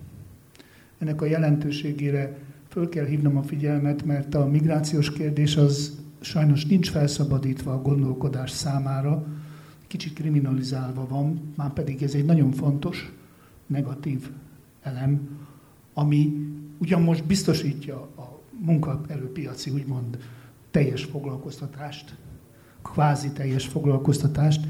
Ennek a jelentőségére föl kell hívnom a figyelmet, mert a migrációs kérdés az sajnos nincs felszabadítva a gondolkodás számára, kicsit kriminalizálva van, már pedig ez egy nagyon fontos negatív elem, ami ugyan most biztosítja a munkaerőpiaci úgymond teljes foglalkoztatást, kvázi teljes foglalkoztatást,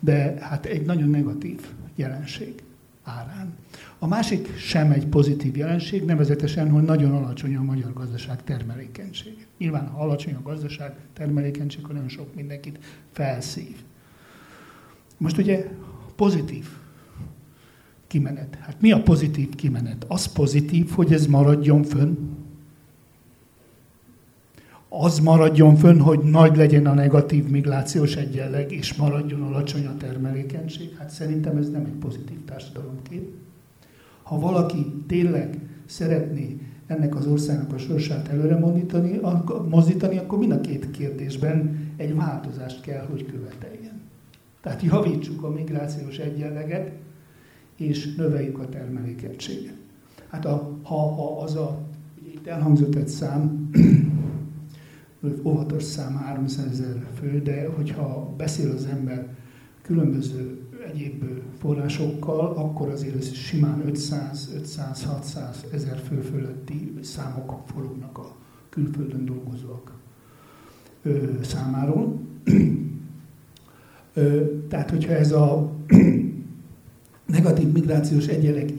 de hát egy nagyon negatív jelenség árán. A másik sem egy pozitív jelenség, nevezetesen, hogy nagyon alacsony a magyar gazdaság termelékenysége. Nyilván, ha alacsony a gazdaság termelékenység, akkor nagyon sok mindenkit felszív. Most ugye pozitív kimenet. Hát mi a pozitív kimenet? Az pozitív, hogy ez maradjon fönn, az maradjon fönn, hogy nagy legyen a negatív migrációs egyenleg, és maradjon alacsony a termelékenység, hát szerintem ez nem egy pozitív társadalomkép. Ha valaki tényleg szeretné ennek az országnak a sorsát előre mozdítani, mozdítani, akkor mind a két kérdésben egy változást kell, hogy követeljen. Tehát javítsuk a migrációs egyenleget, és növeljük a termelékenységet. Hát a, ha, ha az a, ugye itt elhangzott egy szám, óvatos szám 300 ezer fő, de hogyha beszél az ember különböző egyéb forrásokkal, akkor azért simán 500-500-600 ezer fő fölötti számok forognak a külföldön dolgozók számáról. Tehát, hogyha ez a negatív migrációs egyenleg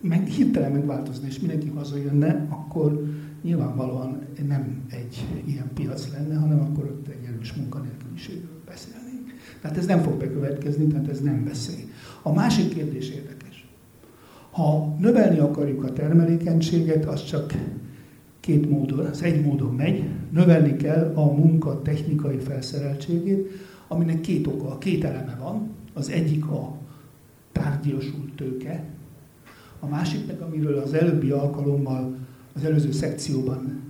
meg, hirtelen megváltozna, és mindenki hazajönne, akkor nyilvánvalóan nem egy ilyen piac lenne, hanem akkor ott egy erős munkanélküliségről beszélnénk. Tehát ez nem fog bekövetkezni, tehát ez nem beszél. A másik kérdés érdekes. Ha növelni akarjuk a termelékenységet, az csak két módon, az egy módon megy, növelni kell a munka technikai felszereltségét, aminek két oka, két eleme van. Az egyik a tárgyasult tőke, a másik meg, amiről az előbbi alkalommal az előző szekcióban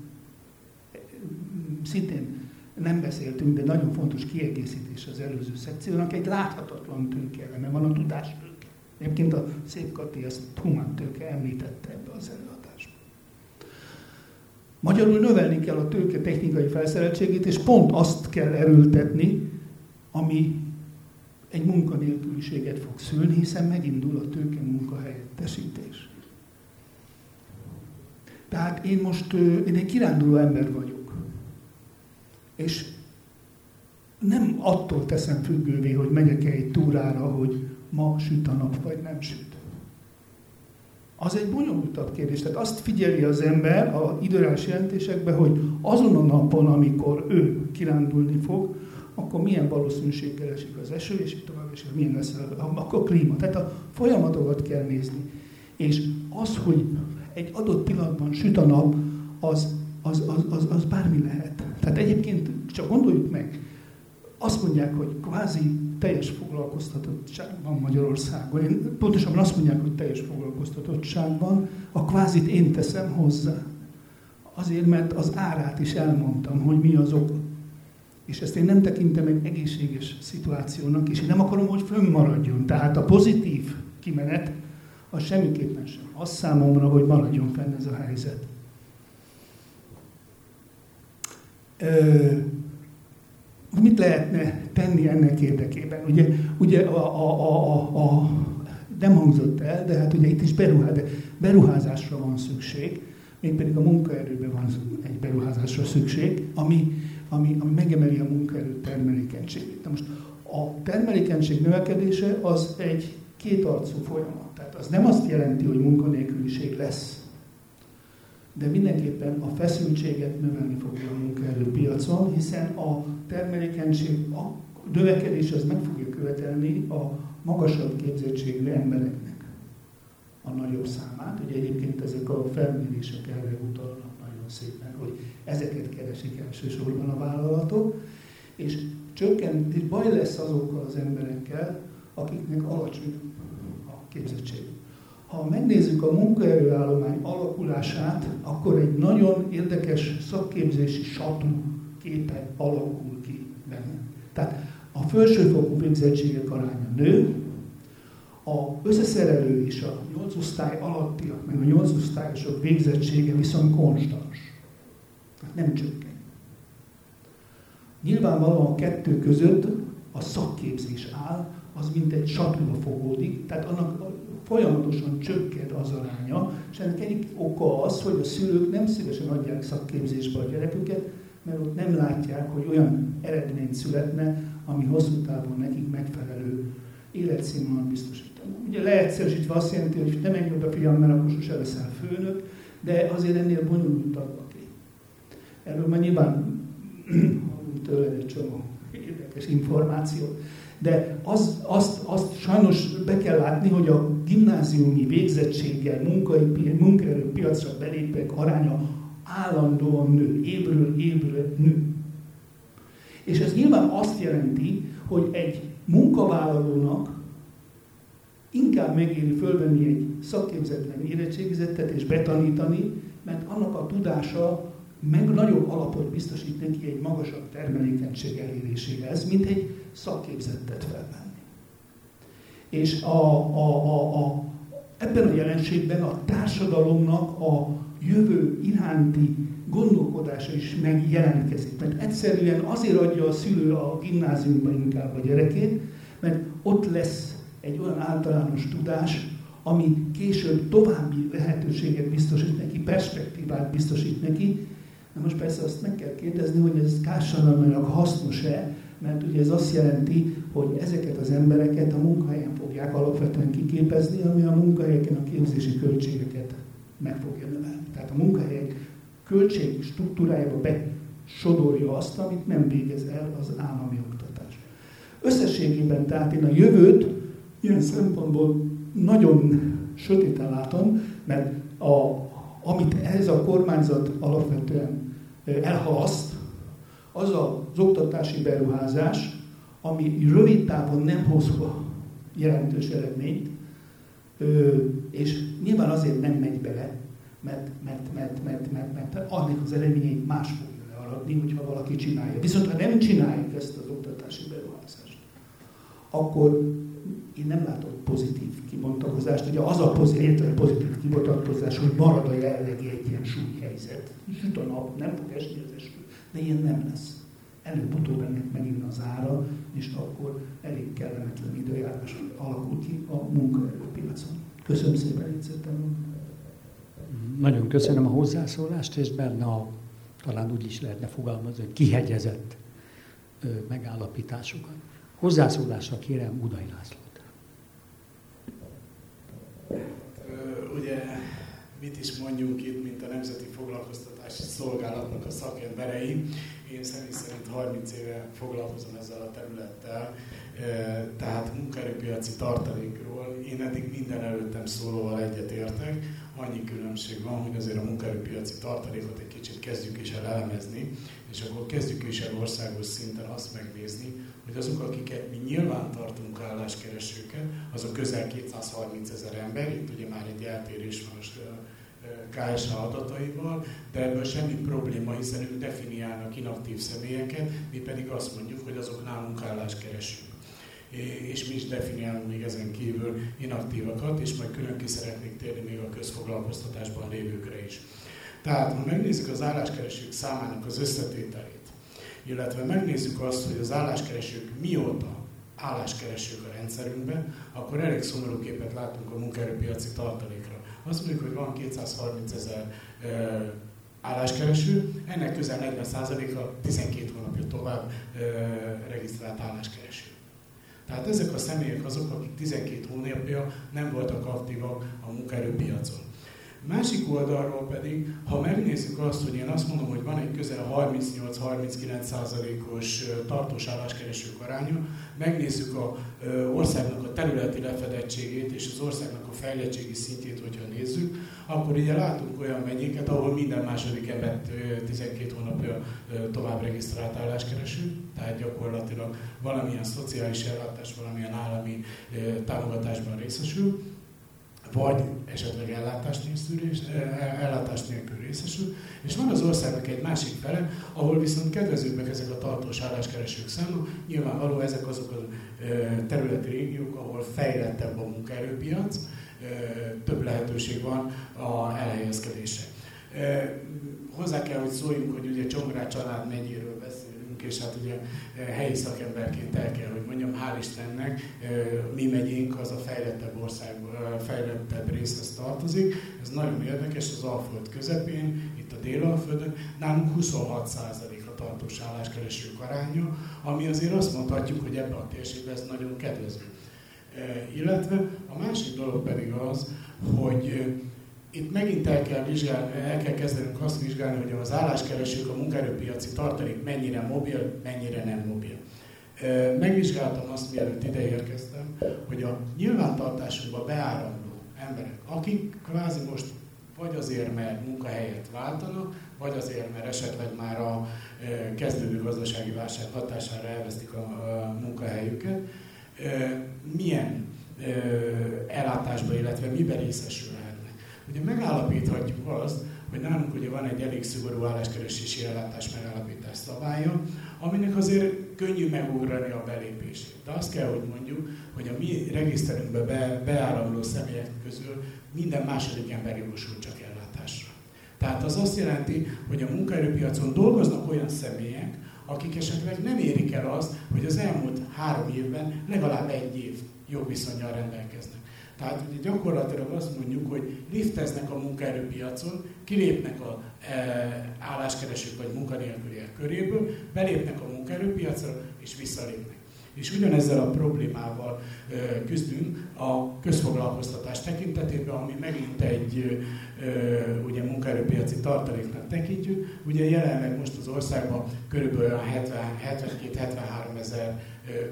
szintén nem beszéltünk, de nagyon fontos kiegészítés az előző szekciónak, egy láthatatlan tőkeeleme van a tudástőke. Egyébként a szép Kati ezt humán tőke említette ebbe az előadásba. Magyarul növelni kell a tőke technikai felszereltségét, és pont azt kell erőltetni, ami egy munkanélküliséget fog szülni, hiszen megindul a tőke munkahelyettesítés. Tehát én most én egy kiránduló ember vagyok. És nem attól teszem függővé, hogy megyek-e egy túrára, hogy ma süt a nap, vagy nem süt. Az egy bonyolultabb kérdés. Tehát azt figyeli az ember a időrás jelentésekben, hogy azon a napon, amikor ő kirándulni fog, akkor milyen valószínűséggel esik az eső, és így tovább, és milyen lesz a, a klíma. Tehát a folyamatokat kell nézni. És az, hogy egy adott pillanatban süt a nap, az, az, az, az, az bármi lehet. Tehát egyébként csak gondoljuk meg, azt mondják, hogy kvázi teljes foglalkoztatottság van Magyarországon. Én, pontosabban azt mondják, hogy teljes foglalkoztatottság van, a kvázit én teszem hozzá. Azért, mert az árát is elmondtam, hogy mi az ok. És ezt én nem tekintem egy egészséges szituációnak, és én nem akarom, hogy fönnmaradjon. Tehát a pozitív kimenet az semmiképpen sem. Az számomra, hogy maradjon fenn ez a helyzet. Ö, mit lehetne tenni ennek érdekében? Ugye, ugye a, a, a, a, nem hangzott el, de hát ugye itt is beruházás, beruházásra van szükség, mégpedig a munkaerőben van egy beruházásra szükség, ami, ami, ami megemeli a munkaerő termelékenységét. Na most a termelékenység növekedése az egy kétarcú folyamat. Tehát az nem azt jelenti, hogy munkanélküliség lesz, de mindenképpen a feszültséget növelni fogja a munkaerőpiacon, hiszen a termelékenység, a növekedés az meg fogja követelni a magasabb képzettségű embereknek a nagyobb számát. Ugye egyébként ezek a felmérések erre utalnak nagyon szépen, hogy ezeket keresik elsősorban a vállalatok, és csökkent, és baj lesz azokkal az emberekkel, akiknek alacsony a képzettség. Ha megnézzük a munkaerőállomány alakulását, akkor egy nagyon érdekes szakképzési satú képe alakul ki benne. Tehát a felsőfokú végzettségek aránya nő, a összeszerelő és a 8 osztály alattiak, meg a 8 osztályosok végzettsége viszont konstans. Tehát nem csökken. Nyilvánvalóan a kettő között a szakképzés áll, az mint egy satúra fogódik, tehát annak folyamatosan csökkent az aránya, és ennek egyik oka az, hogy a szülők nem szívesen adják szakképzésbe a gyereküket, mert ott nem látják, hogy olyan eredményt születne, ami hosszú távon nekik megfelelő életszínvonal biztosítana. Ugye leegyszerűsítve azt jelenti, hogy nem menj oda fiam, mert akkor sose leszel főnök, de azért ennél bonyolultabb a kép. Erről már nyilván tőled egy csomó érdekes információt. De az, azt, azt sajnos be kell látni, hogy a gimnáziumi végzettséggel munkai, munkaerőpiacra belépek aránya állandóan nő, évről évre nő. És ez nyilván azt jelenti, hogy egy munkavállalónak inkább megéri fölvenni egy szakképzetlen érettségizettet és betanítani, mert annak a tudása meg nagyobb alapot biztosít neki egy magasabb termelékenység eléréséhez, mint egy szakképzettet felvenni. És a, a, a, a, ebben a jelenségben a társadalomnak a jövő iránti gondolkodása is megjelentkezik. Mert egyszerűen azért adja a szülő a gimnáziumban inkább a gyerekét, mert ott lesz egy olyan általános tudás, ami később további lehetőséget biztosít neki, perspektívát biztosít neki. Na most persze azt meg kell kérdezni, hogy ez társadalmilag hasznos-e, mert ugye ez azt jelenti, hogy ezeket az embereket a munkahelyen fogják alapvetően kiképezni, ami a munkahelyeken a képzési költségeket meg fogja növelni. Tehát a munkahelyek költség struktúrájába besodorja azt, amit nem végez el az állami oktatás. Összességében tehát én a jövőt ilyen szempontból nagyon sötéten látom, mert a, amit ez a kormányzat alapvetően elhalaszt, az az oktatási beruházás, ami rövid távon nem hozva jelentős eredményt, és nyilván azért nem megy bele, mert, mert, mert, mert, mert, mert annak az eredményeit más fogja learadni, hogyha valaki csinálja. Viszont ha nem csináljuk ezt az oktatási beruházást, akkor én nem látok pozitív kibontakozást. Ugye az a pozitív, pozitív kibontakozás, hogy marad a jelenlegi egyensúly helyzet. Süt a nap, nem fog esni az eső, de ilyen nem lesz. Előbb-utóbb ennek megint az ára, és akkor elég kellemetlen időjárás alakul ki a munkaerőpiacon. Köszönöm szépen, Icettem. Nagyon köszönöm a hozzászólást, és benne a, talán úgy is lehetne fogalmazni, hogy kihegyezett ö, megállapításokat. Hozzászólásra kérem Udai Lászlót. Ugye mit is mondjunk itt, mint a Nemzeti Foglalkoztatási Szolgálatnak a szakemberei. Én személy szerint 30 éve foglalkozom ezzel a területtel, tehát munkaerőpiaci tartalékról én eddig minden előttem szólóval egyetértek. annyi különbség van, hogy azért a munkaerőpiaci tartalékot egy kicsit kezdjük is el elemezni, és akkor kezdjük is el országos szinten azt megnézni, hogy azok, akiket mi nyilván tartunk álláskeresőket, azok közel 230 ezer ember, itt ugye már egy eltérés van most KSH adataival, de ebből semmi probléma, hiszen ők definiálnak inaktív személyeket, mi pedig azt mondjuk, hogy azok nálunk álláskeresők és mi is definiálunk még ezen kívül inaktívakat, és majd külön ki szeretnék térni még a közfoglalkoztatásban lévőkre is. Tehát, ha megnézzük az álláskeresők számának az összetételét, illetve megnézzük azt, hogy az álláskeresők mióta álláskeresők a rendszerünkben, akkor elég szomorú képet látunk a munkaerőpiaci tartalékra. Azt mondjuk, hogy van 230 ezer álláskereső, ennek közel 40%-a 12 hónapja tovább regisztrált álláskereső. Tehát ezek a személyek azok, akik 12 hónapja nem voltak aktívak a munkaerőpiacon. Másik oldalról pedig, ha megnézzük azt, hogy én azt mondom, hogy van egy közel 38-39%-os tartós álláskeresők aránya, megnézzük a országnak a területi lefedettségét és az országnak a fejlettségi szintjét, hogyha nézzük, akkor ugye látunk olyan megyéket, ahol minden második ember 12 hónapja tovább regisztrált álláskereső, tehát gyakorlatilag valamilyen szociális ellátás, valamilyen állami támogatásban részesül, vagy esetleg ellátás nélkül, ellátás nélkül részesül, és van az országnak egy másik fele, ahol viszont kedvezőbbek ezek a tartós álláskeresők száma, nyilvánvaló ezek azok a területi régiók, ahol fejlettebb a munkaerőpiac, több lehetőség van a elhelyezkedésre. Hozzá kell, hogy szóljunk, hogy ugye Csongrád család megyéről beszélünk, és hát ugye helyi szakemberként el kell, hogy mondjam, hál' Istennek, mi megyénk az a fejlettebb ország, fejlettebb részhez tartozik. Ez nagyon érdekes, az Alföld közepén, itt a Délalföldön, nálunk 26% a tartós álláskeresők aránya, ami azért azt mondhatjuk, hogy ebben a térségben ez nagyon kedvező. Illetve a másik dolog pedig az, hogy itt megint el kell, vizsgálni, el kell kezdenünk azt vizsgálni, hogy az álláskeresők, a munkaerőpiaci tartalék mennyire mobil, mennyire nem mobil. Megvizsgáltam azt, mielőtt ide érkeztem, hogy a nyilvántartásunkba beáramló emberek, akik kvázi most vagy azért, mert munkahelyet váltanak, vagy azért, mert esetleg már a kezdődő gazdasági válság hatására elvesztik a munkahelyüket, milyen ellátásba, illetve miben részesülhetnek. Ugye megállapíthatjuk azt, hogy nálunk ugye van egy elég szigorú álláskeresési ellátás megállapítás szabálya, aminek azért könnyű megugrani a belépését. De azt kell, hogy mondjuk, hogy a mi regiszterünkbe be, beáramló személyek közül minden második ember jogosult csak ellátásra. Tehát az azt jelenti, hogy a munkaerőpiacon dolgoznak olyan személyek, akik esetleg nem érik el azt, hogy az elmúlt három évben legalább egy év jogviszonyjal rendelkeznek. Tehát ugye gyakorlatilag azt mondjuk, hogy lifteznek a munkaerőpiacon, kilépnek a e, álláskeresők vagy munkanélküliek köréből, belépnek a munkaerőpiacra és visszalépnek. És ugyanezzel a problémával e, küzdünk a közfoglalkoztatás tekintetében, ami megint egy e, ugye munkaerőpiaci tartaléknak tekintjük. Ugye jelenleg most az országban körülbelül 72-73 ezer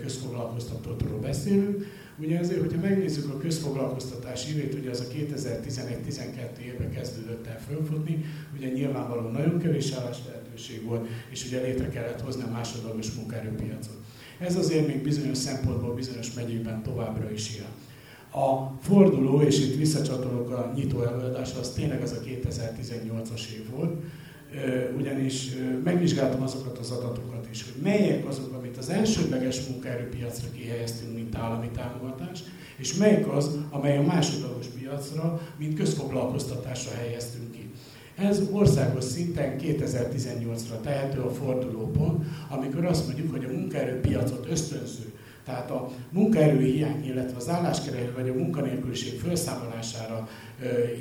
közfoglalkoztatótról beszélünk, Ugye ezért, hogyha megnézzük a közfoglalkoztatás évét, ugye az a 2011-12 évben kezdődött el fölfutni, ugye nyilvánvalóan nagyon kevés állás lehetőség volt, és ugye létre kellett hozni a másodlagos munkaerőpiacot. Ez azért még bizonyos szempontból bizonyos megyékben továbbra is él. A forduló, és itt visszacsatolok a nyitó előadásra, az tényleg az a 2018-as év volt, ugyanis megvizsgáltam azokat az adatokat is, hogy melyek azok, amit az elsődleges munkaerőpiacra kihelyeztünk, mint állami támogatás, és melyik az, amely a másodlagos piacra, mint közfoglalkoztatásra helyeztünk ki. Ez országos szinten 2018-ra tehető a fordulópont, amikor azt mondjuk, hogy a munkaerőpiacot ösztönző, tehát a munkaerő hiány, illetve az álláskereső vagy a munkanélküliség felszámolására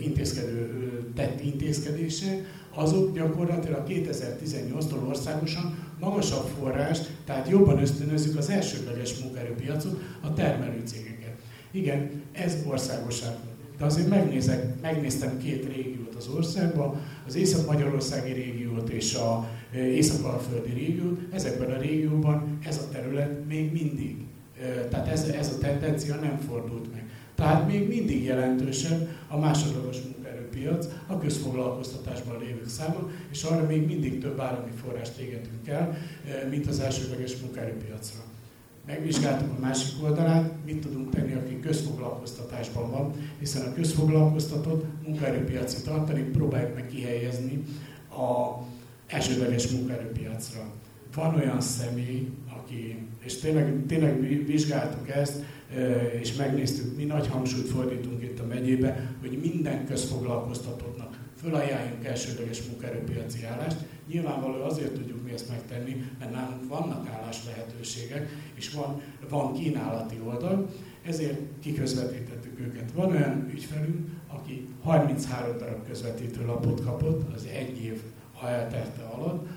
intézkedő, tett intézkedése, azok gyakorlatilag 2018-tól országosan magasabb forrás, tehát jobban ösztönözzük az elsődleges munkaerőpiacot, a termelőcégeket. Igen, ez országoság. De azért megnézek, megnéztem két régiót az országban, az Észak-Magyarországi régiót és a Észak-Alföldi régiót. Ezekben a régióban ez a terület még mindig, tehát ez, ez a tendencia nem fordult meg. Tehát még mindig jelentősebb a másodlagos munkaerőpiac munkaerőpiac, a közfoglalkoztatásban lévők száma, és arra még mindig több állami forrást égetünk el, mint az elsődleges munkaerőpiacra. Megvizsgáltuk a másik oldalát, mit tudunk tenni, aki közfoglalkoztatásban van, hiszen a közfoglalkoztatott munkaerőpiaci tartani próbáljuk meg kihelyezni a elsődleges munkaerőpiacra. Van olyan személy, aki, és tényleg, tényleg vizsgáltuk ezt, és megnéztük, mi nagy hangsúlyt fordítunk itt a megyébe, hogy minden közfoglalkoztatottnak fölajánljunk elsődleges munkaerőpiaci állást. Nyilvánvaló azért tudjuk mi ezt megtenni, mert nálunk vannak állás lehetőségek, és van, van kínálati oldal, ezért kiközvetítettük őket. Van olyan ügyfelünk, aki 33 darab közvetítő lapot kapott az egy év elterte alatt.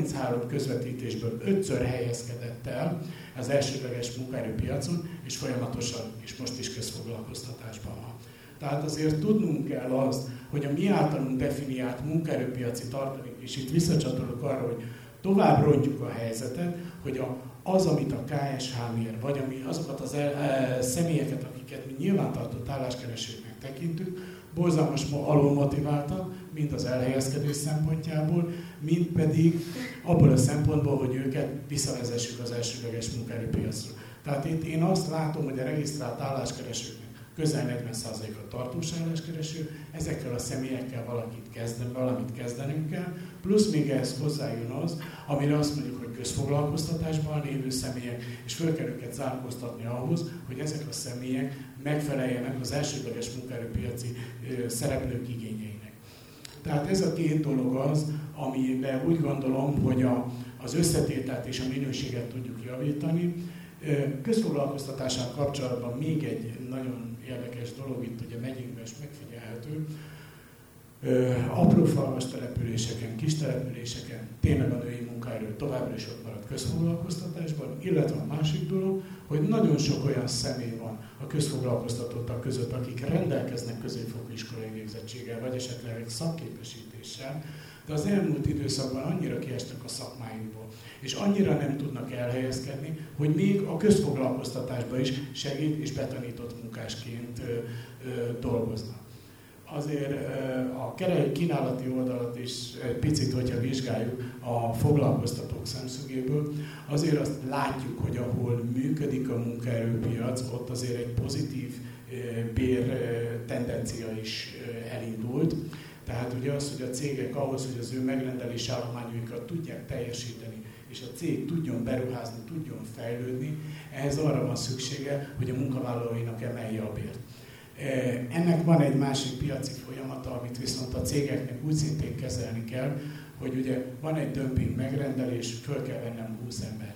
A 33 közvetítésből ötször helyezkedett el az elsődleges munkaerőpiacon, és folyamatosan, és most is közfoglalkoztatásban van. Tehát azért tudnunk kell azt, hogy a mi általunk definiált munkaerőpiaci tartalék, és itt visszacsatolok arra, hogy tovább rontjuk a helyzetet, hogy a, az, amit a KSH mér, vagy ami azokat az el, e, személyeket, akiket mi nyilvántartott álláskeresőknek tekintünk, borzalmas alul motiváltak, mind az elhelyezkedés szempontjából, mind pedig abból a szempontból, hogy őket visszavezessük az elsődleges munkaerőpiacra. Tehát itt én azt látom, hogy a regisztrált álláskeresőknek közel 40%-a tartós álláskereső, ezekkel a személyekkel valakit kezden, valamit kezdenünk kell, plusz még ehhez hozzájön az, amire azt mondjuk, hogy közfoglalkoztatásban lévő személyek, és föl kell őket zárkóztatni ahhoz, hogy ezek a személyek megfeleljenek az elsődleges munkaerőpiaci szereplők igényeinek. Tehát ez a két dolog az, amiben úgy gondolom, hogy a, az összetételt és a minőséget tudjuk javítani. Közfoglalkoztatással kapcsolatban még egy nagyon érdekes dolog itt ugye megyünkben is megfigyelhető, apró falvas településeken, kis településeken tényleg a női munkaerő továbbra is ott marad közfoglalkoztatásban, illetve a másik dolog, hogy nagyon sok olyan személy van a közfoglalkoztatottak között, akik rendelkeznek középfokú iskolai végzettséggel, vagy esetleg szakképesítéssel, de az elmúlt időszakban annyira kiestek a szakmáinkból, és annyira nem tudnak elhelyezkedni, hogy még a közfoglalkoztatásban is segít és betanított munkásként ö, ö, dolgoznak azért a kínálati oldalat is egy picit, hogyha vizsgáljuk a foglalkoztatók szemszögéből, azért azt látjuk, hogy ahol működik a munkaerőpiac, ott azért egy pozitív bér tendencia is elindult. Tehát ugye az, hogy a cégek ahhoz, hogy az ő megrendelés állományaikat tudják teljesíteni, és a cég tudjon beruházni, tudjon fejlődni, ehhez arra van szüksége, hogy a munkavállalóinak emelje a bért. Ennek van egy másik piaci folyamata, amit viszont a cégeknek úgy szintén kezelni kell, hogy ugye van egy dömping megrendelés, föl kell vennem 20 ember.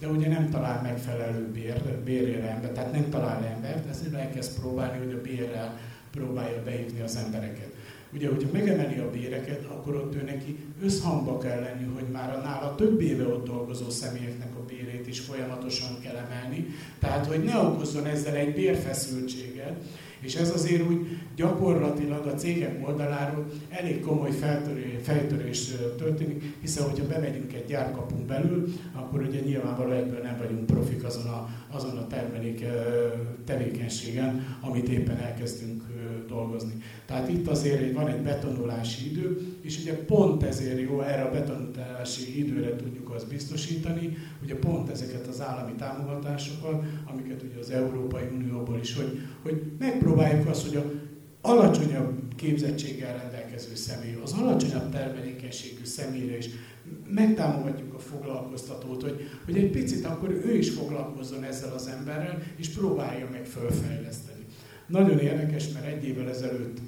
De ugye nem talál megfelelő bér, bérére ember, tehát nem talál embert, ezért elkezd próbálni, hogy a bérrel próbálja behívni az embereket. Ugye, hogyha megemeli a béreket, akkor ott ő neki összhangba kell lenni, hogy már a nála több éve ott dolgozó személyeknek a bérét is folyamatosan kell emelni. Tehát, hogy ne okozzon ezzel egy bérfeszültséget, és ez azért úgy gyakorlatilag a cégek oldaláról elég komoly feltörés, feltörés történik, hiszen hogyha bemegyünk egy gyárkapunk belül, akkor ugye nyilvánvalóan egyből nem vagyunk profik azon a, azon a termelék tevékenységen, amit éppen elkezdtünk dolgozni. Tehát itt azért van egy betonulási idő, és ugye pont ezért jó, erre a betonulási időre tudjuk azt biztosítani, ugye pont ezeket az állami támogatásokat, amiket ugye az Európai Unióból is, hogy, hogy megpróbáljuk azt, hogy a alacsonyabb képzettséggel rendelkező személy, az alacsonyabb termelékenységű személyre is megtámogatjuk a foglalkoztatót, hogy, hogy egy picit akkor ő is foglalkozzon ezzel az emberrel, és próbálja meg fölfejleszteni. Nagyon érdekes, mert egy évvel ezelőtt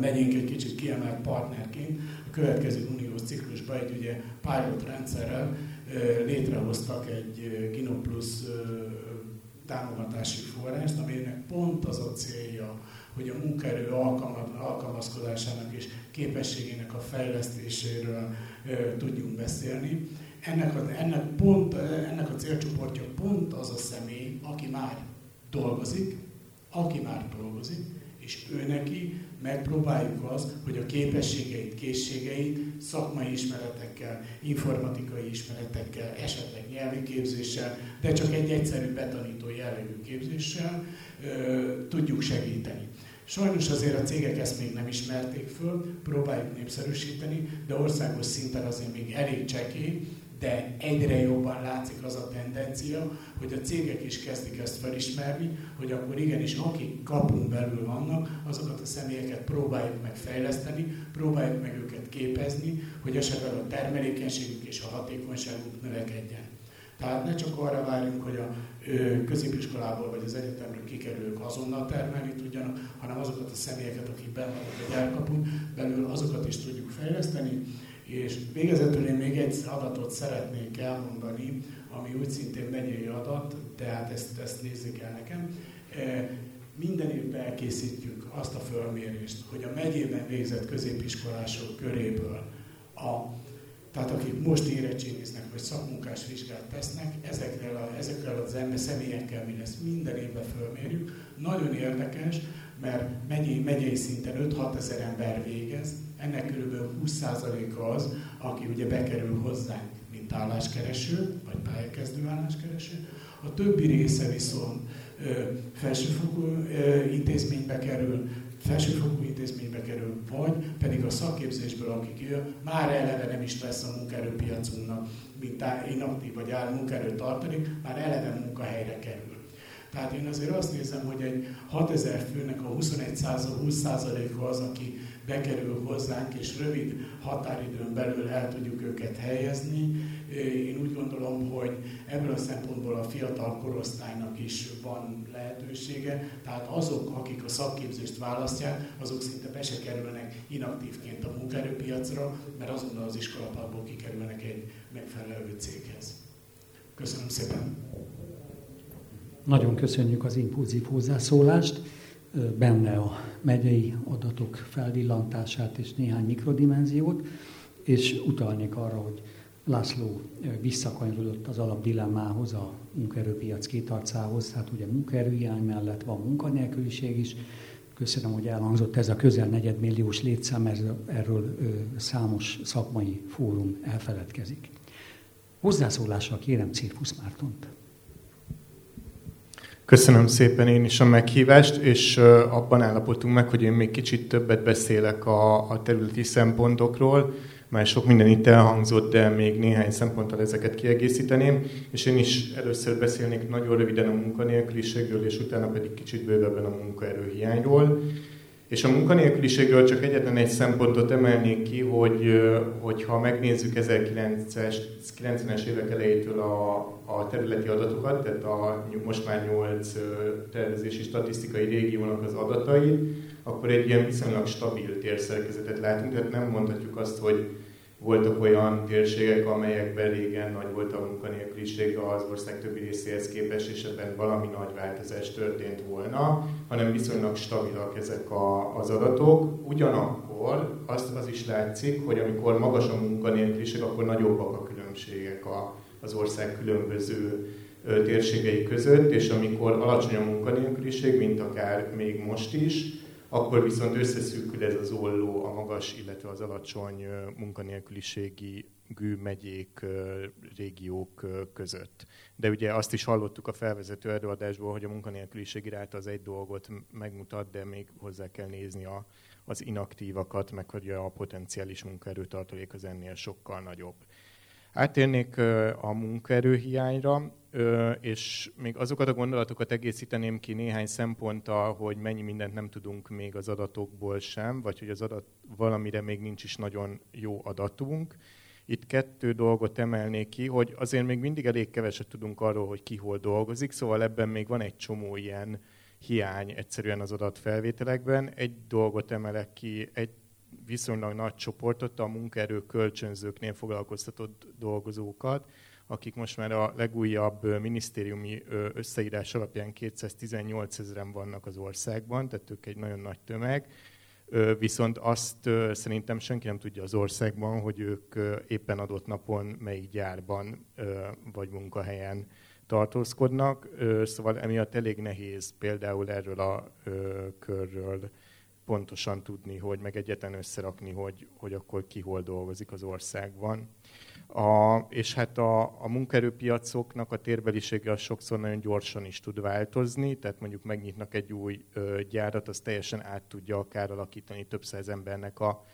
megyünk egy kicsit kiemelt partnerként a következő uniós ciklusban egy ugye pilot rendszerrel létrehoztak egy Ginoplus támogatási forrást, aminek pont az a célja, hogy a munkaerő alkalmazkodásának és képességének a fejlesztéséről tudjunk beszélni. Ennek a, ennek, pont, ennek a célcsoportja pont az a személy, aki már dolgozik, aki már dolgozik, és ő neki megpróbáljuk az, hogy a képességeit, készségeit szakmai ismeretekkel, informatikai ismeretekkel, esetleg nyelvi képzéssel, de csak egy egyszerű betanító jellegű képzéssel ö, tudjuk segíteni. Sajnos azért a cégek ezt még nem ismerték föl, próbáljuk népszerűsíteni, de országos szinten azért még elég csekély, de egyre jobban látszik az a tendencia, hogy a cégek is kezdik ezt felismerni, hogy akkor igenis, akik kapunk belül vannak, azokat a személyeket próbáljuk meg fejleszteni, próbáljuk meg őket képezni, hogy esetleg a termelékenységük és a hatékonyságuk növekedjen. Tehát ne csak arra várjunk, hogy a középiskolából vagy az egyetemről kikerülők azonnal termelni tudjanak, hanem azokat a személyeket, akik benne vannak a gyárkapun, belül azokat is tudjuk fejleszteni. És végezetül én még egy adatot szeretnék elmondani, ami úgy szintén megyei adat, tehát ezt, ezt nézzük el nekem. Minden évben elkészítjük azt a fölmérést, hogy a megyében végzett középiskolások köréből a tehát akik most érettségiznek, vagy szakmunkás vizsgát tesznek, ezekkel, a, ezekkel az ember személyekkel mi lesz, minden évben fölmérjük. Nagyon érdekes, mert megyei, megyei szinten 5-6 ezer ember végez, ennek kb. 20%-a az, aki ugye bekerül hozzánk, mint álláskereső, vagy pályakezdő álláskereső. A többi része viszont ö, felsőfokú ö, intézménybe kerül, felsőfokú intézménybe kerül, vagy pedig a szakképzésből, akik jön, már eleve nem is lesz a munkaerőpiacunknak, mint inaktív vagy áll munkaerőt tartani, már eleve munkahelyre kerül. Tehát én azért azt nézem, hogy egy 6000 főnek a 21 20%-a az, aki bekerül hozzánk, és rövid határidőn belül el tudjuk őket helyezni. Én úgy gondolom, hogy ebből a szempontból a fiatal korosztálynak is van lehetősége, tehát azok, akik a szakképzést választják, azok szinte be se kerülnek inaktívként a munkaerőpiacra, mert azonnal az iskolapadból kikerülnek egy megfelelő céghez. Köszönöm szépen! Nagyon köszönjük az impulzív hozzászólást, benne a megyei adatok felvillantását és néhány mikrodimenziót, és utalnék arra, hogy László visszakanyarodott az alapdilemmához, a munkaerőpiac kétarcához, tehát ugye munkaerőhiány mellett van munkanélküliség is. Köszönöm, hogy elhangzott ez a közel negyedmilliós létszám, erről számos szakmai fórum elfeledkezik. Hozzászólással kérem Cirkusz Mártont. Köszönöm szépen én is a meghívást, és abban állapodtunk meg, hogy én még kicsit többet beszélek a, a területi szempontokról, már sok minden itt elhangzott, de még néhány szemponttal ezeket kiegészíteném, és én is először beszélnék nagyon röviden a munkanélküliségről, és utána pedig kicsit bővebben a munkaerőhiányról. És a munkanélküliségről csak egyetlen egy szempontot emelnék ki, hogy hogyha megnézzük 1990-es évek elejétől a, a területi adatokat, tehát a most már 8 tervezési statisztikai régiónak az adatait, akkor egy ilyen viszonylag stabil térszerkezetet látunk, tehát nem mondhatjuk azt, hogy voltak olyan térségek, amelyekben régen nagy volt a munkanélküliség az ország többi részéhez képest, és ebben valami nagy változás történt volna, hanem viszonylag stabilak ezek a, az adatok. Ugyanakkor azt az is látszik, hogy amikor magas a munkanélküliség, akkor nagyobbak a különbségek a, az ország különböző térségei között, és amikor alacsony a munkanélküliség, mint akár még most is, akkor viszont összeszűkül ez az olló a magas, illetve az alacsony munkanélküliségi gű megyék, régiók között. De ugye azt is hallottuk a felvezető előadásból, hogy a munkanélküliség iráta az egy dolgot megmutat, de még hozzá kell nézni a, az inaktívakat, meg hogy a potenciális munkaerőtartalék az ennél sokkal nagyobb. Átérnék a munkaerőhiányra, és még azokat a gondolatokat egészíteném ki néhány szemponttal, hogy mennyi mindent nem tudunk még az adatokból sem, vagy hogy az adat valamire még nincs is nagyon jó adatunk. Itt kettő dolgot emelnék ki, hogy azért még mindig elég keveset tudunk arról, hogy ki hol dolgozik, szóval ebben még van egy csomó ilyen hiány egyszerűen az adatfelvételekben. Egy dolgot emelek ki, egy viszonylag nagy csoportot, a munkaerő kölcsönzőknél foglalkoztatott dolgozókat, akik most már a legújabb minisztériumi összeírás alapján 218 ezeren vannak az országban, tehát ők egy nagyon nagy tömeg. Viszont azt szerintem senki nem tudja az országban, hogy ők éppen adott napon melyik gyárban vagy munkahelyen tartózkodnak, szóval emiatt elég nehéz például erről a körről pontosan tudni, hogy meg egyetlen összerakni, hogy, hogy akkor ki hol dolgozik az országban. A, és hát a, a munkaerőpiacoknak a térbelisége az sokszor nagyon gyorsan is tud változni, tehát mondjuk megnyitnak egy új ö, gyárat, az teljesen át tudja akár alakítani több száz embernek a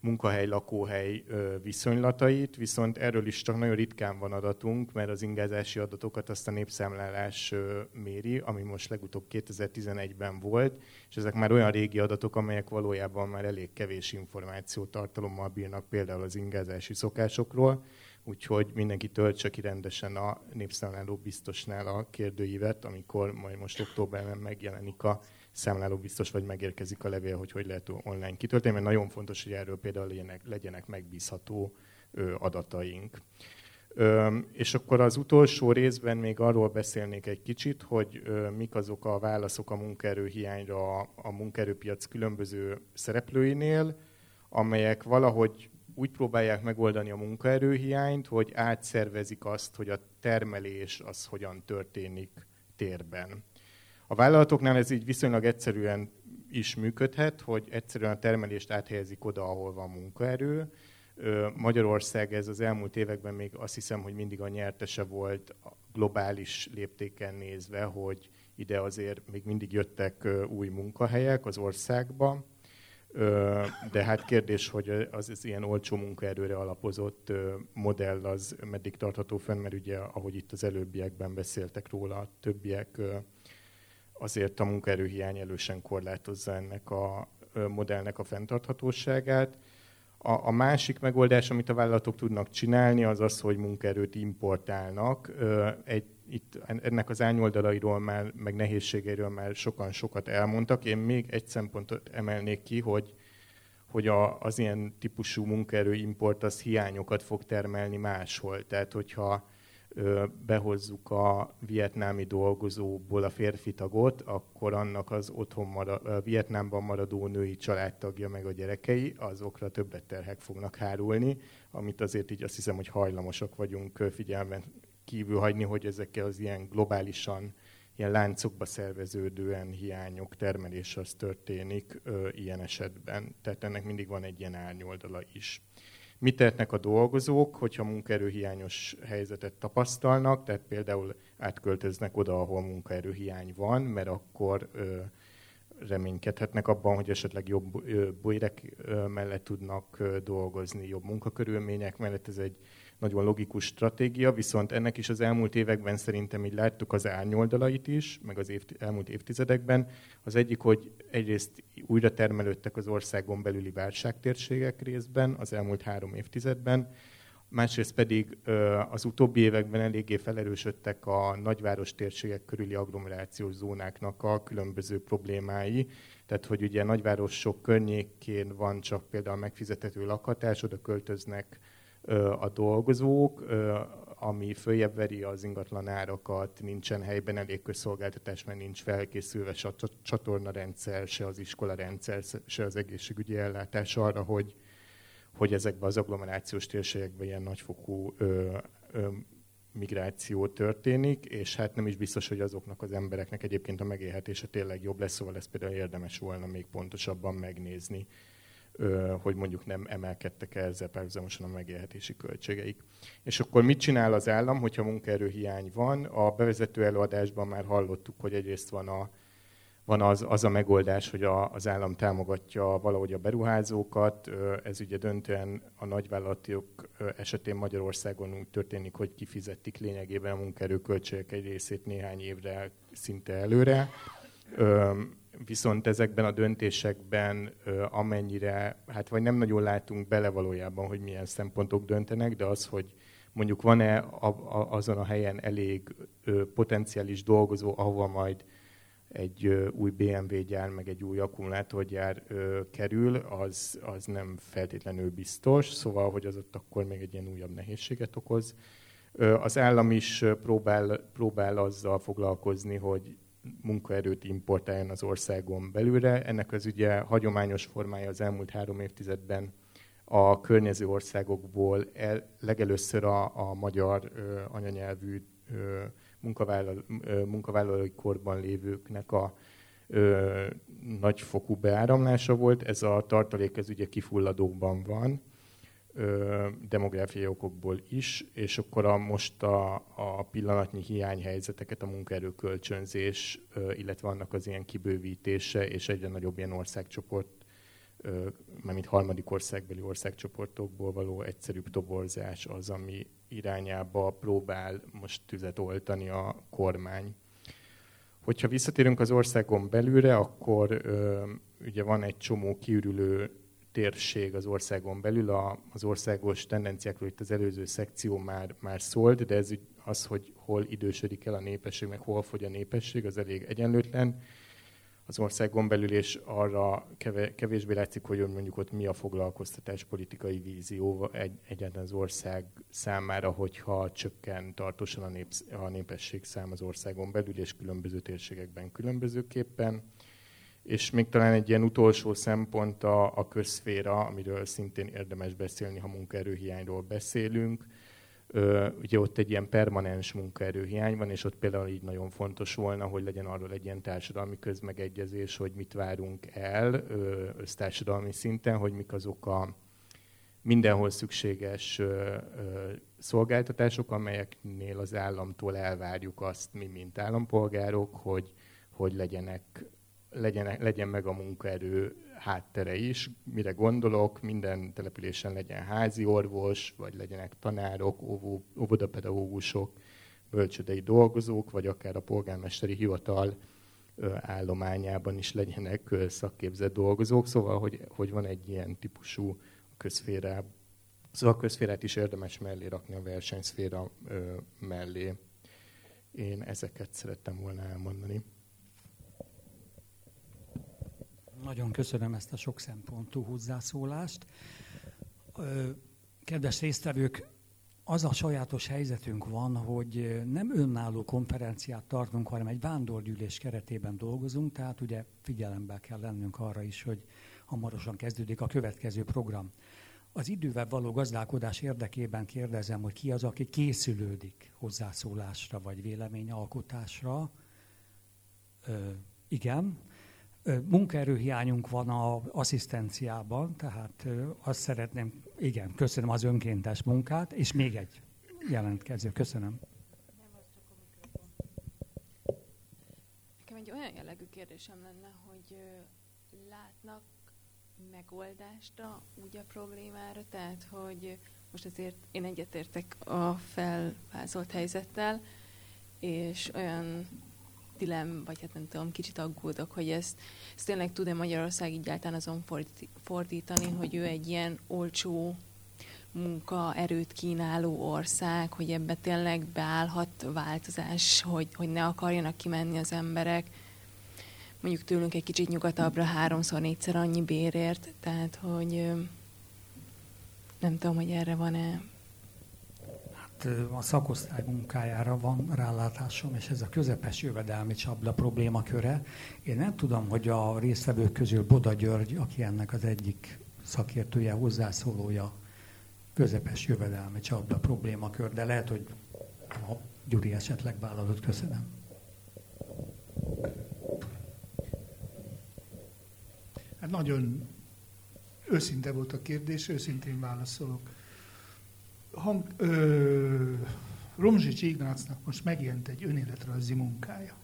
munkahely-lakóhely viszonylatait, viszont erről is csak nagyon ritkán van adatunk, mert az ingázási adatokat azt a népszámlálás méri, ami most legutóbb 2011-ben volt, és ezek már olyan régi adatok, amelyek valójában már elég kevés információ tartalommal bírnak például az ingázási szokásokról, úgyhogy mindenki töltse ki rendesen a népszámláló biztosnál a kérdőívet, amikor majd most októberben megjelenik a számláló biztos, vagy megérkezik a levél, hogy hogy lehet online kitölteni, mert nagyon fontos, hogy erről például legyenek, legyenek megbízható adataink. És akkor az utolsó részben még arról beszélnék egy kicsit, hogy mik azok a válaszok a munkaerőhiányra a munkaerőpiac különböző szereplőinél, amelyek valahogy úgy próbálják megoldani a munkaerőhiányt, hogy átszervezik azt, hogy a termelés az hogyan történik térben. A vállalatoknál ez így viszonylag egyszerűen is működhet, hogy egyszerűen a termelést áthelyezik oda, ahol van munkaerő. Magyarország ez az elmúlt években még azt hiszem, hogy mindig a nyertese volt globális léptéken nézve, hogy ide azért még mindig jöttek új munkahelyek az országba. De hát kérdés, hogy az, az ilyen olcsó munkaerőre alapozott modell az meddig tartható fenn, mert ugye, ahogy itt az előbbiekben beszéltek róla, többiek azért a munkaerőhiány elősen korlátozza ennek a modellnek a fenntarthatóságát. A, a másik megoldás, amit a vállalatok tudnak csinálni, az az, hogy munkaerőt importálnak. Egy, itt ennek az ányoldalairól már, meg nehézségeiről már sokan sokat elmondtak. Én még egy szempontot emelnék ki, hogy, hogy a, az ilyen típusú munkaerő import az hiányokat fog termelni máshol. Tehát, hogyha behozzuk a vietnámi dolgozóból a férfi tagot, akkor annak az otthon marad, Vietnámban maradó női családtagja meg a gyerekei, azokra többet terhek fognak hárulni, amit azért így azt hiszem, hogy hajlamosak vagyunk figyelmen kívül hagyni, hogy ezekkel az ilyen globálisan ilyen láncokba szerveződően hiányok termelés az történik ilyen esetben. Tehát ennek mindig van egy ilyen árnyoldala is. Mit tehetnek a dolgozók, hogyha munkaerőhiányos helyzetet tapasztalnak, tehát például átköltöznek oda, ahol munkaerőhiány van, mert akkor reménykedhetnek abban, hogy esetleg jobb bérek mellett tudnak dolgozni, jobb munkakörülmények mellett. Ez egy nagyon logikus stratégia, viszont ennek is az elmúlt években szerintem így láttuk az árnyoldalait is, meg az év, elmúlt évtizedekben. Az egyik, hogy egyrészt újra termelődtek az országon belüli válságtérségek részben az elmúlt három évtizedben, másrészt pedig az utóbbi években eléggé felerősödtek a nagyváros térségek körüli agglomerációs zónáknak a különböző problémái. Tehát, hogy ugye nagyvárosok környékén van csak például megfizethető lakhatás, oda költöznek a dolgozók, ami följebb veri az ingatlan árakat, nincsen helyben elég közszolgáltatás, mert nincs felkészülve se a csatornarendszer, se az iskola rendszer, se az egészségügyi ellátás arra, hogy, hogy ezekben az agglomerációs térségekben ilyen nagyfokú ö, ö, migráció történik, és hát nem is biztos, hogy azoknak az embereknek egyébként a megélhetése tényleg jobb lesz, szóval ezt például érdemes volna még pontosabban megnézni hogy mondjuk nem emelkedtek -e ezzel párhuzamosan a megélhetési költségeik. És akkor mit csinál az állam, hogyha munkaerőhiány van? A bevezető előadásban már hallottuk, hogy egyrészt van a van az, az a megoldás, hogy a, az állam támogatja valahogy a beruházókat. Ez ugye döntően a nagyvállalatok esetén Magyarországon úgy történik, hogy kifizetik lényegében a munkaerőköltségek egy részét néhány évre szinte előre viszont ezekben a döntésekben amennyire, hát vagy nem nagyon látunk bele valójában, hogy milyen szempontok döntenek, de az, hogy mondjuk van-e azon a helyen elég potenciális dolgozó, ahova majd egy új BMW gyár, meg egy új akkumulátorgyár kerül, az, az nem feltétlenül biztos, szóval, hogy az ott akkor még egy ilyen újabb nehézséget okoz. Az állam is próbál, próbál azzal foglalkozni, hogy munkaerőt importáljon az országon belülre. Ennek az ugye hagyományos formája az elmúlt három évtizedben a környező országokból el, legelőször a, a magyar ö, anyanyelvű ö, munkavállaló, ö, munkavállalói korban lévőknek a ö, nagyfokú beáramlása volt. Ez a tartalék ez ugye kifulladóban van demográfiai okokból is, és akkor a, most a, a pillanatnyi hiányhelyzeteket, a munkaerőkölcsönzés, illetve annak az ilyen kibővítése, és egyre nagyobb ilyen országcsoport, mármint harmadik országbeli országcsoportokból való egyszerűbb toborzás az, ami irányába próbál most tüzet oltani a kormány. Hogyha visszatérünk az országon belülre, akkor ugye van egy csomó kiürülő térség az országon belül. A, az országos tendenciákról itt az előző szekció már, már szólt, de ez az, hogy hol idősödik el a népesség, meg hol fogy a népesség, az elég egyenlőtlen az országon belül, és arra kevésbé látszik, hogy mondjuk ott mi a foglalkoztatás politikai vízió egy, egyáltalán az ország számára, hogyha csökken tartósan a, népsz, a népesség szám az országon belül, és különböző térségekben különbözőképpen. És még talán egy ilyen utolsó szempont a, a közszféra, amiről szintén érdemes beszélni, ha munkaerőhiányról beszélünk. Ugye ott egy ilyen permanens munkaerőhiány van, és ott például így nagyon fontos volna, hogy legyen arról egy ilyen társadalmi közmegegyezés, hogy mit várunk el össztársadalmi szinten, hogy mik azok a mindenhol szükséges szolgáltatások, amelyeknél az államtól elvárjuk azt mi, mint állampolgárok, hogy, hogy legyenek legyen, legyen meg a munkaerő háttere is. Mire gondolok, minden településen legyen házi orvos, vagy legyenek tanárok, óvó, óvodapedagógusok, bölcsödei dolgozók, vagy akár a polgármesteri hivatal állományában is legyenek szakképzett dolgozók. Szóval, hogy, hogy van egy ilyen típusú közféra, Szóval a közférát is érdemes mellé rakni a versenyszféra mellé. Én ezeket szerettem volna elmondani. Nagyon köszönöm ezt a sok szempontú hozzászólást. Kedves résztvevők, az a sajátos helyzetünk van, hogy nem önálló konferenciát tartunk, hanem egy vándorgyűlés keretében dolgozunk, tehát ugye figyelembe kell lennünk arra is, hogy hamarosan kezdődik a következő program. Az idővel való gazdálkodás érdekében kérdezem, hogy ki az, aki készülődik hozzászólásra vagy véleményalkotásra. Ö, igen, Munkaerőhiányunk van az asszisztenciában, tehát azt szeretném, igen, köszönöm az önkéntes munkát, és még egy jelentkező, köszönöm. Nekem egy olyan jellegű kérdésem lenne, hogy látnak megoldást úgy a problémára, tehát hogy most azért én egyetértek a felvázolt helyzettel, és olyan dilem, vagy hát nem tudom, kicsit aggódok, hogy ezt, ezt tényleg tud-e Magyarország egyáltalán azon fordítani, hogy ő egy ilyen olcsó munkaerőt kínáló ország, hogy ebbe tényleg beállhat változás, hogy, hogy ne akarjanak kimenni az emberek, mondjuk tőlünk egy kicsit nyugatabbra háromszor, négyszer annyi bérért, tehát hogy nem tudom, hogy erre van-e a szakosztály munkájára van rálátásom, és ez a közepes jövedelmi csapda problémaköre. Én nem tudom, hogy a résztvevők közül Boda György, aki ennek az egyik szakértője, hozzászólója, közepes jövedelmi csapda problémakör, de lehet, hogy a Gyuri esetleg vállalott. Köszönöm. Hát nagyon őszinte volt a kérdés, őszintén válaszolok hang, ö, Romzsics Ignácnak most megjelent egy önéletrajzi munkája,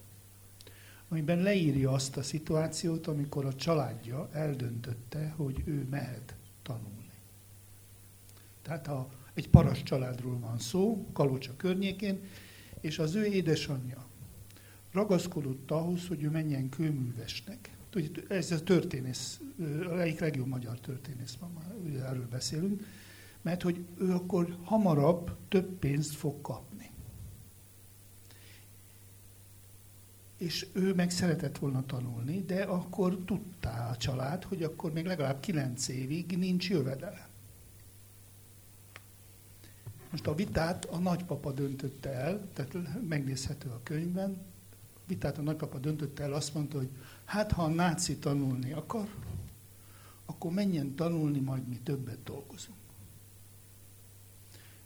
amiben leírja azt a szituációt, amikor a családja eldöntötte, hogy ő mehet tanulni. Tehát a, egy paras családról van szó, Kalocsa környékén, és az ő édesanyja ragaszkodott ahhoz, hogy ő menjen kőművesnek. Tudjuk, ez a történész, egyik legjobb magyar történész van, már erről beszélünk, mert hogy ő akkor hamarabb több pénzt fog kapni. És ő meg szeretett volna tanulni, de akkor tudta a család, hogy akkor még legalább kilenc évig nincs jövedelem. Most a vitát a nagypapa döntötte el, tehát megnézhető a könyvben, vitát a nagypapa döntötte el, azt mondta, hogy hát ha a náci tanulni akar, akkor menjen tanulni, majd mi többet dolgozunk.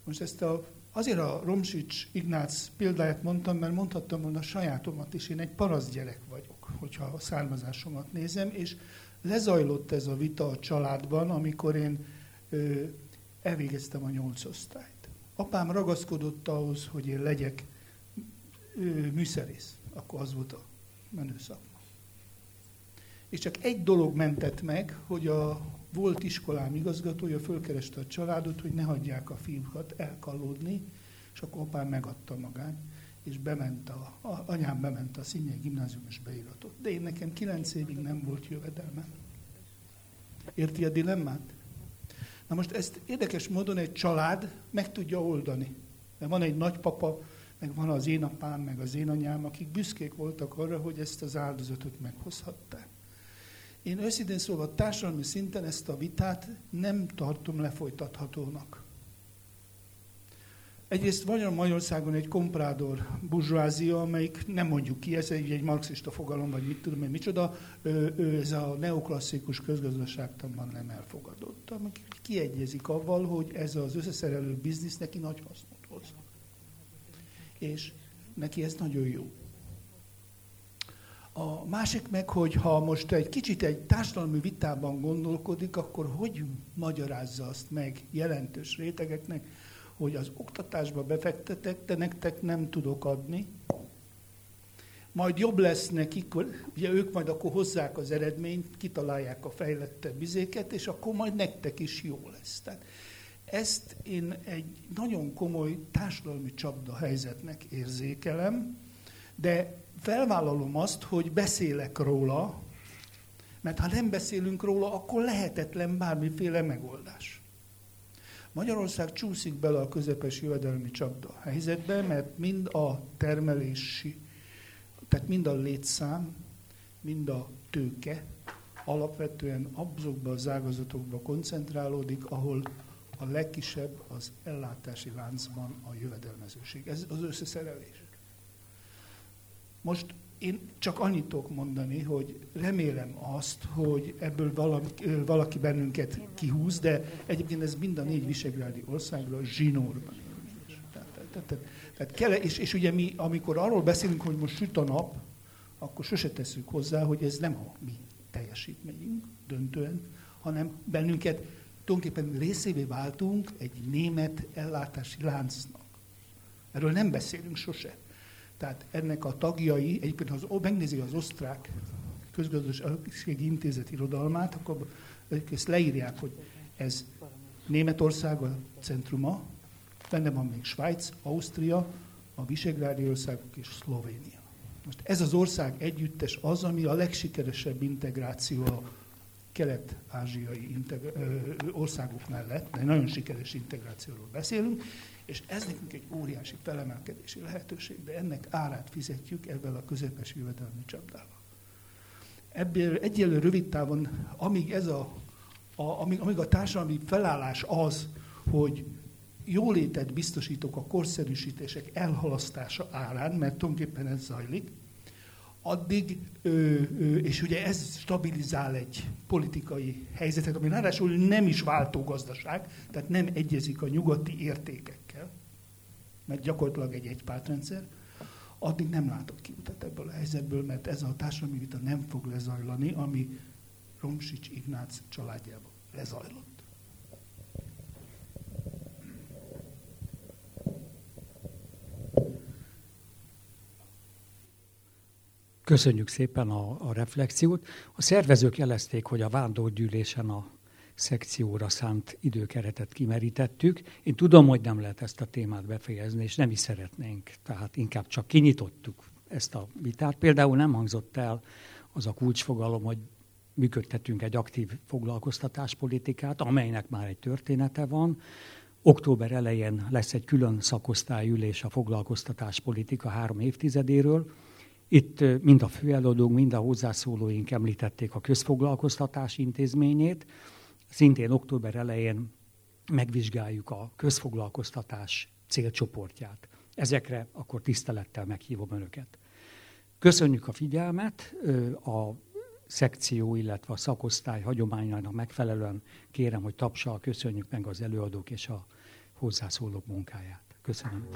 Most ezt a, azért a Romsics Ignác példáját mondtam, mert mondhattam volna a sajátomat is. Én egy parasz gyerek vagyok, hogyha a származásomat nézem, és lezajlott ez a vita a családban, amikor én ö, elvégeztem a nyolc osztályt. Apám ragaszkodott ahhoz, hogy én legyek műszerész. Akkor az volt a menő szakma. És csak egy dolog mentett meg, hogy a volt iskolám igazgatója fölkereste a családot, hogy ne hagyják a fiúkat elkallódni, és akkor apám megadta magát, és bement a, a, anyám bement a Színjei Gimnázium és beíratott. De én nekem kilenc évig nem volt jövedelmem. Érti a dilemmát? Na most ezt érdekes módon egy család meg tudja oldani. Mert van egy nagypapa, meg van az én apám, meg az én anyám, akik büszkék voltak arra, hogy ezt az áldozatot meghozhatták. Én őszintén szóval társadalmi szinten ezt a vitát nem tartom lefolytathatónak. Egyrészt van Magyarországon egy komprádor burzsázia, amelyik nem mondjuk ki, ez egy, egy marxista fogalom, vagy mit tudom én, micsoda, ő, ő, ez a neoklasszikus közgazdaságtanban nem elfogadott, amik kiegyezik avval, hogy ez az összeszerelő biznisz neki nagy hasznot hoz. És neki ez nagyon jó. A másik meg, hogy ha most egy kicsit egy társadalmi vitában gondolkodik, akkor hogy magyarázza azt meg jelentős rétegeknek, hogy az oktatásba befektetek, de nektek nem tudok adni, majd jobb lesz nekik, ugye ők majd akkor hozzák az eredményt, kitalálják a fejlettebb bizéket, és akkor majd nektek is jó lesz. Tehát ezt én egy nagyon komoly társadalmi csapda helyzetnek érzékelem, de felvállalom azt, hogy beszélek róla, mert ha nem beszélünk róla, akkor lehetetlen bármiféle megoldás. Magyarország csúszik bele a közepes jövedelmi csapda helyzetbe, mert mind a termelési, tehát mind a létszám, mind a tőke alapvetően azokban az ágazatokban koncentrálódik, ahol a legkisebb az ellátási láncban a jövedelmezőség. Ez az összeszerelés. Most én csak annyit tudok mondani, hogy remélem azt, hogy ebből valaki, valaki bennünket kihúz, de egyébként ez mind a négy visegrádi országra zsinórban Tehát, tehát, tehát, tehát kell, és, és ugye mi, amikor arról beszélünk, hogy most süt a nap, akkor sose tesszük hozzá, hogy ez nem a mi teljesítményünk döntően, hanem bennünket tulajdonképpen részévé váltunk egy német ellátási láncnak. Erről nem beszélünk sose. Tehát ennek a tagjai, egyébként ha megnézi az osztrák közgazdasági intézet irodalmát, akkor ezt leírják, hogy ez Németország a centruma, benne van még Svájc, Ausztria, a Visegrádi országok és Szlovénia. Most ez az ország együttes az, ami a legsikeresebb integráció a kelet-ázsiai országok mellett, de nagyon sikeres integrációról beszélünk, és ez nekünk egy óriási felemelkedési lehetőség, de ennek árát fizetjük ebben a közepes jövedelmi csapdával. Ebből egyelő rövid távon, amíg, ez a, a, amíg, amíg a társadalmi felállás az, hogy jólétet biztosítok a korszerűsítések elhalasztása árán, mert tulajdonképpen ez zajlik, addig, ö, ö, és ugye ez stabilizál egy politikai helyzetet, ami ráadásul nem is váltó gazdaság, tehát nem egyezik a nyugati értékekkel, mert gyakorlatilag egy egypártrendszer, addig nem látok kiutat ebből a helyzetből, mert ez a társadalmi vita nem fog lezajlani, ami Romsics Ignác családjában lezajlott. Köszönjük szépen a, a reflexiót. A szervezők jelezték, hogy a vándorgyűlésen a szekcióra szánt időkeretet kimerítettük. Én tudom, hogy nem lehet ezt a témát befejezni, és nem is szeretnénk, tehát inkább csak kinyitottuk ezt a vitát. Például nem hangzott el az a kulcsfogalom, hogy működtetünk egy aktív foglalkoztatáspolitikát, amelynek már egy története van. Október elején lesz egy külön szakosztályülés a foglalkoztatáspolitika három évtizedéről, itt mind a főeladók, mind a hozzászólóink említették a közfoglalkoztatás intézményét. Szintén október elején megvizsgáljuk a közfoglalkoztatás célcsoportját. Ezekre akkor tisztelettel meghívom Önöket. Köszönjük a figyelmet, a szekció, illetve a szakosztály hagyományának megfelelően kérem, hogy tapsal köszönjük meg az előadók és a hozzászólók munkáját. Köszönöm.